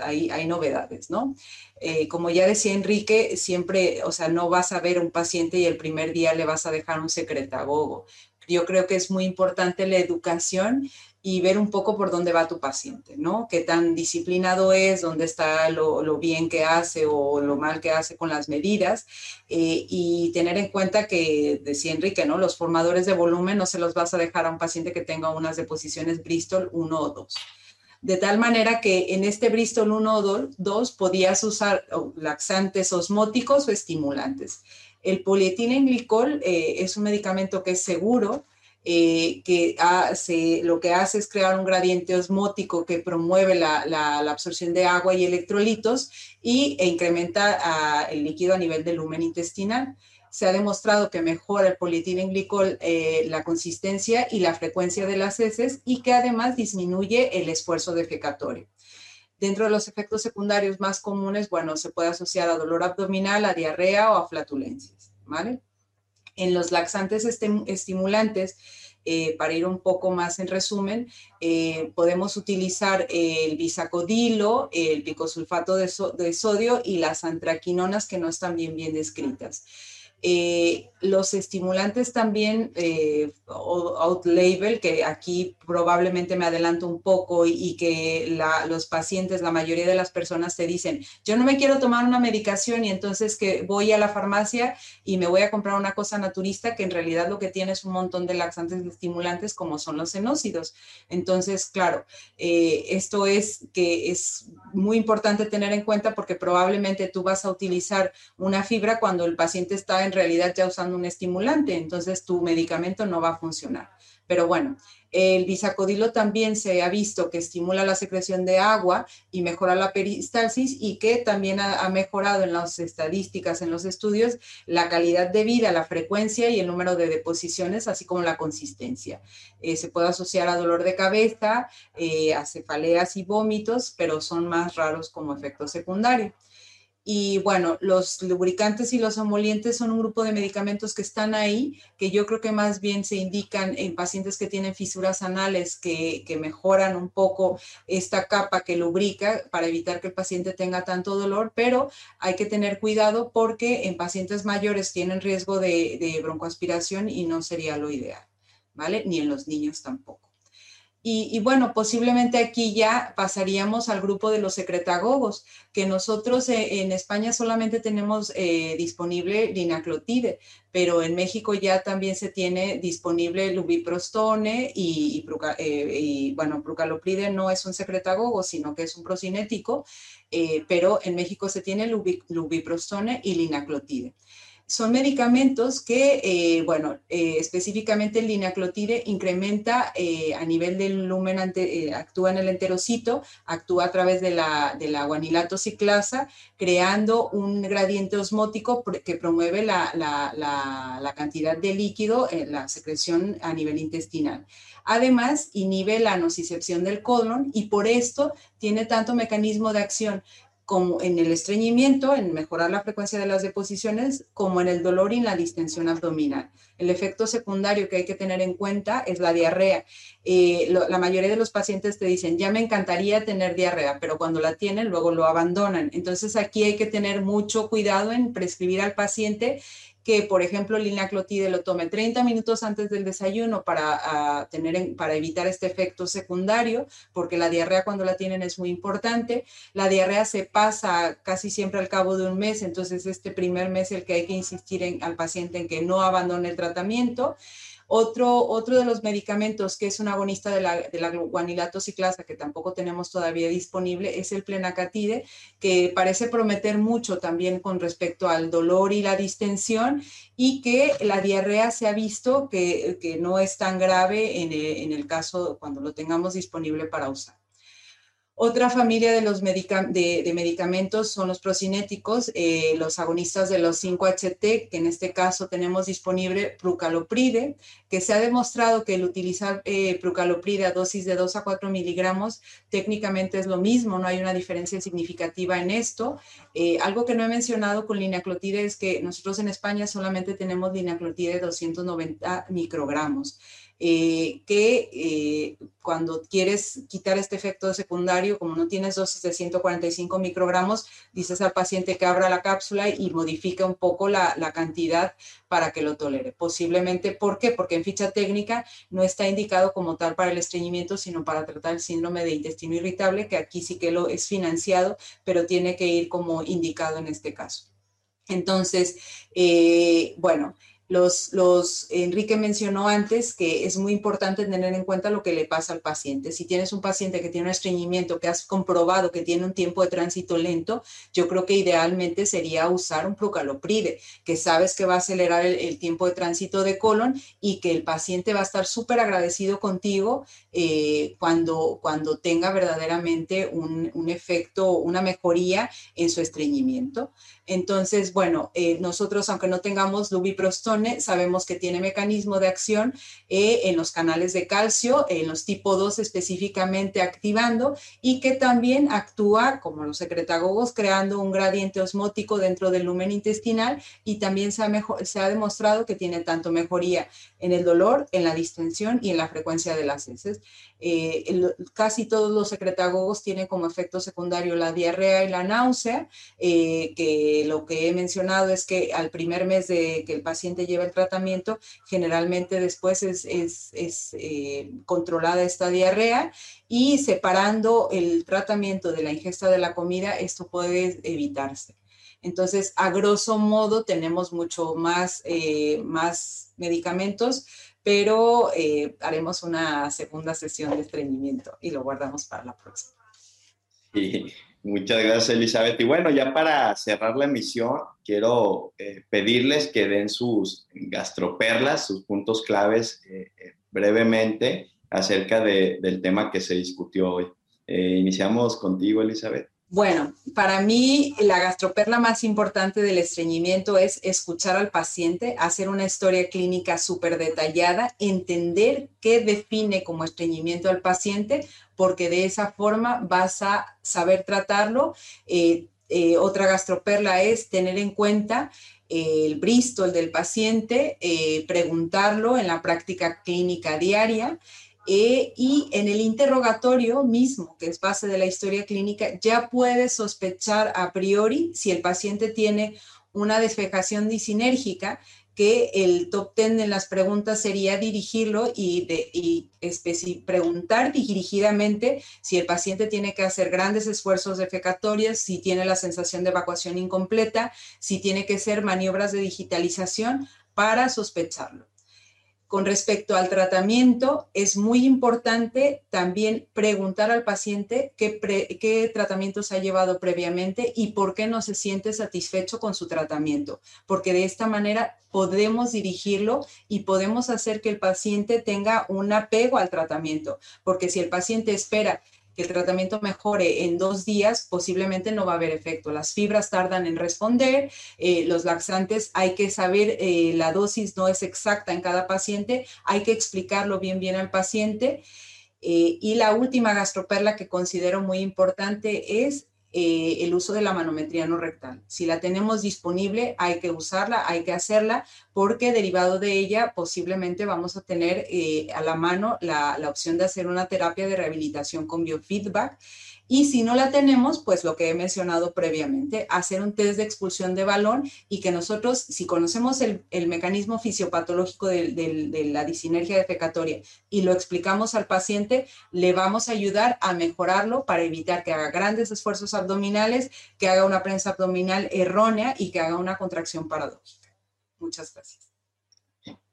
hay, hay, novedades, ¿no? Eh, como ya decía Enrique, siempre, o sea, no vas a ver un paciente y el primer día le vas a dejar un secretagogo. Yo creo que es muy importante la educación y ver un poco por dónde va tu paciente, ¿no? Qué tan disciplinado es, dónde está lo, bien que hace o lo mal que hace con las medidas eh, y tener en cuenta que, decía Enrique, ¿no? Los formadores de volumen no se los vas a dejar a un paciente que tenga unas deposiciones Bristol 1 o 2. De tal manera que en este Bristol 1 o 2 podías usar laxantes osmóticos o estimulantes. El polietilenglicol eh, es un medicamento que es seguro, eh, que hace, lo que hace es crear un gradiente osmótico que promueve la, absorción de agua y electrolitos y, e incrementa el líquido a nivel del lumen intestinal. Se ha demostrado que mejora el polietilenglicol eh, la consistencia y la frecuencia de las heces y que además disminuye el esfuerzo defecatorio. Dentro de los efectos secundarios más comunes, bueno, se puede asociar a dolor abdominal, a diarrea o a flatulencias, ¿vale? En los laxantes estimulantes, eh, para ir un poco más en resumen, eh, podemos utilizar el bisacodilo, el picosulfato de, sodio y las antraquinonas que no están bien, bien descritas. Eh, los estimulantes también, eh, out-label, que aquí probablemente me adelanto un poco y, que los pacientes, la mayoría de las personas te dicen, yo no me quiero tomar una medicación y entonces que voy a la farmacia y me voy a comprar una cosa naturista que en realidad lo que tiene es un montón de laxantes y estimulantes como son los senócidos. Entonces, claro, eh, esto es que es muy importante tener en cuenta porque probablemente tú vas a utilizar una fibra cuando el paciente está en realidad ya usando un estimulante, entonces tu medicamento no va a funcionar. Pero bueno, el bisacodilo también se ha visto que estimula la secreción de agua y mejora la peristalsis y que también ha, mejorado en las estadísticas, en los estudios, la calidad de vida, la frecuencia y el número de deposiciones, así como la consistencia. Eh, se puede asociar a dolor de cabeza, eh, a cefaleas y vómitos, pero son más raros como efecto secundario. Y bueno, los lubricantes y los emolientes son un grupo de medicamentos que están ahí, que yo creo que más bien se indican en pacientes que tienen fisuras anales, que, que mejoran un poco esta capa que lubrica para evitar que el paciente tenga tanto dolor, pero hay que tener cuidado porque en pacientes mayores tienen riesgo de, de broncoaspiración y no sería lo ideal, ¿vale? Ni en los niños tampoco. Y, bueno, posiblemente aquí ya pasaríamos al grupo de los secretagogos, que nosotros eh, en España solamente tenemos eh, disponible linaclotide, pero en México ya también se tiene disponible lubiprostone y, eh, bueno, prucalopride no es un secretagogo, sino que es un procinético, pero en México se tiene lubiprostone y linaclotide son medicamentos que, eh, bueno, eh, específicamente el linaclotide incrementa eh, a nivel del lumen, actúa en el enterocito, actúa a través de la, de la guanilato ciclasa, creando un gradiente osmótico que promueve la, la cantidad de líquido, la secreción a nivel intestinal. Además, inhibe la nocicepción del colon y por esto tiene tanto mecanismo de acción como en el estreñimiento, en mejorar la frecuencia de las deposiciones, como en el dolor y la distensión abdominal. El efecto secundario que hay que tener en cuenta es la diarrea. Eh, la mayoría de los pacientes te dicen, ya me encantaría tener diarrea, pero cuando la tienen, luego lo abandonan. Entonces aquí hay que tener mucho cuidado en prescribir al paciente que, por ejemplo, el linaclotide lo tome 30 minutos antes del desayuno para, ah, tener para evitar este efecto secundario, porque la diarrea cuando la tienen es muy importante. La diarrea se pasa casi siempre al cabo de un mes, entonces este primer mes el que hay que insistir en, al paciente en que no abandone el tratamiento. Otro, otro de los medicamentos que es un agonista de la, de la guanilato ciclasa que tampoco tenemos todavía disponible es el plenacatide, que parece prometer mucho también con respecto al dolor y la distensión y que la diarrea se ha visto que, que no es tan grave en en el caso cuando lo tengamos disponible para usar. Otra familia de, los medicamentos son los procinéticos, eh, los agonistas de los 5-HT, que en este caso tenemos disponible prucalopride, que se ha demostrado que el utilizar eh, prucalopride a dosis de 2 a 4 miligramos técnicamente es lo mismo, no hay una diferencia significativa en esto. Eh, algo que no he mencionado con linaclotide es que nosotros en España solamente tenemos linaclotide de 290 microgramos. Eh, que eh, cuando quieres quitar este efecto secundario, como no tienes dosis de 145 microgramos, dices al paciente que abra la cápsula y modifica un poco la, cantidad para que lo tolere. Posiblemente, ¿por qué? Porque en ficha técnica no está indicado como tal para el estreñimiento, sino para tratar el síndrome de intestino irritable, que aquí sí que lo es financiado, pero tiene que ir como indicado en este caso. Entonces, eh, bueno, los, los, Enrique mencionó antes que es muy importante tener en cuenta lo que le pasa al paciente. Si tienes un paciente que tiene un estreñimiento, que has comprobado que tiene un tiempo de tránsito lento, yo creo que idealmente sería usar un procalopride, que sabes que va a acelerar el, tiempo de tránsito de colon y que el paciente va a estar súper agradecido contigo eh, cuando, cuando tenga verdaderamente un, un efecto, una mejoría en su estreñimiento. Entonces, bueno, eh, nosotros, aunque no tengamos sabemos que tiene mecanismo de acción eh, en los canales de calcio, en los tipo 2 específicamente activando, y que también actúa como los secretagogos, creando un gradiente osmótico dentro del lumen intestinal, y también se ha, se ha demostrado que tiene tanto mejoría en el dolor, en la distensión y en la frecuencia de las heces. Eh, casi todos los secretagogos tienen como efecto secundario la diarrea y la náusea, eh, que lo que he mencionado es que al primer mes de que el paciente lleva el tratamiento, generalmente después es, eh, controlada esta diarrea y separando el tratamiento de la ingesta de la comida, esto puede evitarse. Entonces, a grosso modo, tenemos mucho más, más medicamentos, pero eh, haremos una segunda sesión de estreñimiento y lo guardamos para la próxima. Muchas gracias, Elizabeth. Y bueno, ya para cerrar la emisión, quiero eh, pedirles que den sus gastroperlas, sus puntos claves eh, brevemente acerca del tema que se discutió hoy. iniciamos contigo, Elizabeth. Bueno, para mí la gastroperla más importante del estreñimiento es escuchar al paciente, hacer una historia clínica súper detallada, entender qué define como estreñimiento al paciente, porque de esa forma vas a saber tratarlo. Eh, Eh, otra gastroperla es tener en cuenta el Bristol del paciente, eh, preguntarlo en la práctica clínica diaria eh, y en el interrogatorio mismo, que es base de la historia clínica, ya puedes sospechar a priori si el paciente tiene una desfejación disinérgica que el top 10 en las preguntas sería dirigirlo y, de, preguntar dirigidamente si el paciente tiene que hacer grandes esfuerzos defecatorios, si tiene la sensación de evacuación incompleta, si tiene que hacer maniobras de digitalización para sospecharlo. Con respecto al tratamiento, es muy importante también preguntar al paciente qué, tratamientos ha llevado previamente y por qué no se siente satisfecho con su tratamiento, porque de esta manera podemos dirigirlo y podemos hacer que el paciente tenga un apego al tratamiento, porque si el paciente espera que el tratamiento mejore en dos días, posiblemente no va a haber efecto. Las fibras tardan en responder, eh, los laxantes hay que saber, eh, la dosis no es exacta en cada paciente, hay que explicarlo bien bien al paciente. Eh, y la última gastroperla que considero muy importante es eh, el uso de la manometría no rectal. Si la tenemos disponible, hay que usarla, hay que hacerla, porque derivado de ella posiblemente vamos a tener eh, a la mano la, la opción de hacer una terapia de rehabilitación con biofeedback y si no la tenemos, pues lo que he mencionado previamente, hacer un test de expulsión de balón y que nosotros, si conocemos el, mecanismo fisiopatológico de, la disinergia defecatoria y lo explicamos al paciente, le vamos a ayudar a mejorarlo para evitar que haga grandes esfuerzos abdominales, que haga una prensa abdominal errónea y que haga una contracción paradójica. Muchas gracias.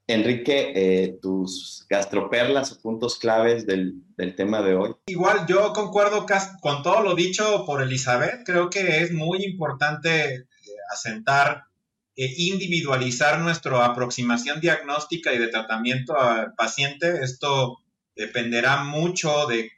Enrique, eh, tus gastroperlas o puntos claves del, tema de hoy. Igual, yo concuerdo con todo lo dicho por Elizabeth. Creo que es muy importante eh, asentar, e individualizar nuestra aproximación diagnóstica y de tratamiento al paciente. Esto dependerá mucho de,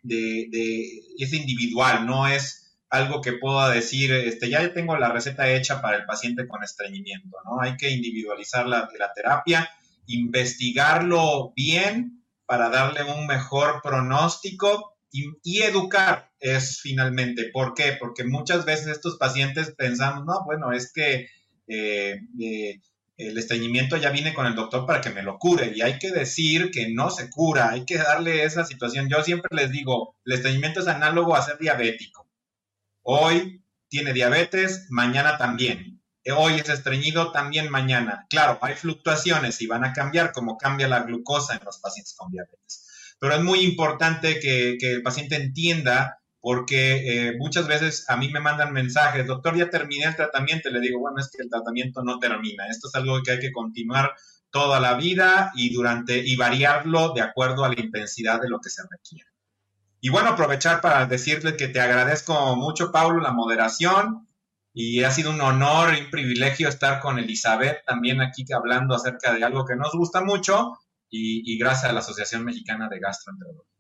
es individual, no es algo que pueda decir, este, ya tengo la receta hecha para el paciente con estreñimiento, ¿no? Hay que individualizar la, la terapia investigarlo bien para darle un mejor pronóstico y, educar es finalmente. ¿Por qué? Porque muchas veces estos pacientes pensamos, no, bueno, es que eh, eh, el estreñimiento ya viene con el doctor para que me lo cure y hay que decir que no se cura, hay que darle esa situación. Yo siempre les digo, el estreñimiento es análogo a ser diabético. Hoy tiene diabetes, mañana también hoy es estreñido, también mañana. Claro, hay fluctuaciones y van a cambiar como cambia la glucosa en los pacientes con diabetes. Pero es muy importante que, el paciente entienda porque eh, muchas veces a mí me mandan mensajes, doctor, ya terminé el tratamiento, le digo, bueno, es que el tratamiento no termina, esto es algo que hay que continuar toda la vida y durante y variarlo de acuerdo a la intensidad de lo que se requiere. Y bueno, aprovechar para decirle que te agradezco mucho, Paulo, la moderación y ha sido un honor y un privilegio estar con Elizabeth también aquí hablando acerca de algo que nos gusta mucho y, gracias a la Asociación Mexicana de Gastroenterología.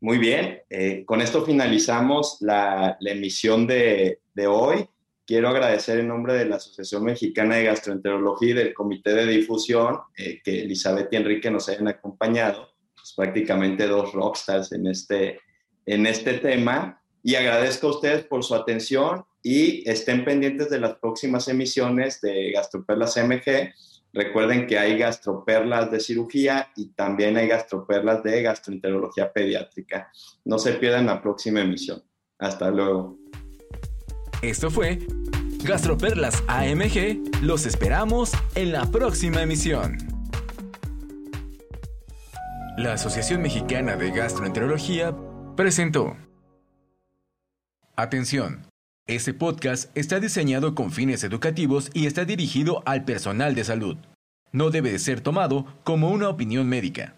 Muy bien, eh, con esto finalizamos la, emisión de, hoy. Quiero agradecer en nombre de la Asociación Mexicana de Gastroenterología y del Comité de Difusión eh, que Elizabeth y Enrique nos hayan acompañado, pues, prácticamente dos rockstars en este, en este tema. Y agradezco a ustedes por su atención y estén pendientes de las próximas emisiones de Gastroperlas MG. Recuerden que hay gastroperlas de cirugía y también hay gastroperlas de gastroenterología pediátrica. No se pierdan la próxima emisión. Hasta luego. Esto fue Gastroperlas AMG. Los esperamos en la próxima emisión. La Asociación Mexicana de Gastroenterología presentó. Atención. Este podcast está diseñado con fines educativos y está dirigido al personal de salud. No debe de ser tomado como una opinión médica.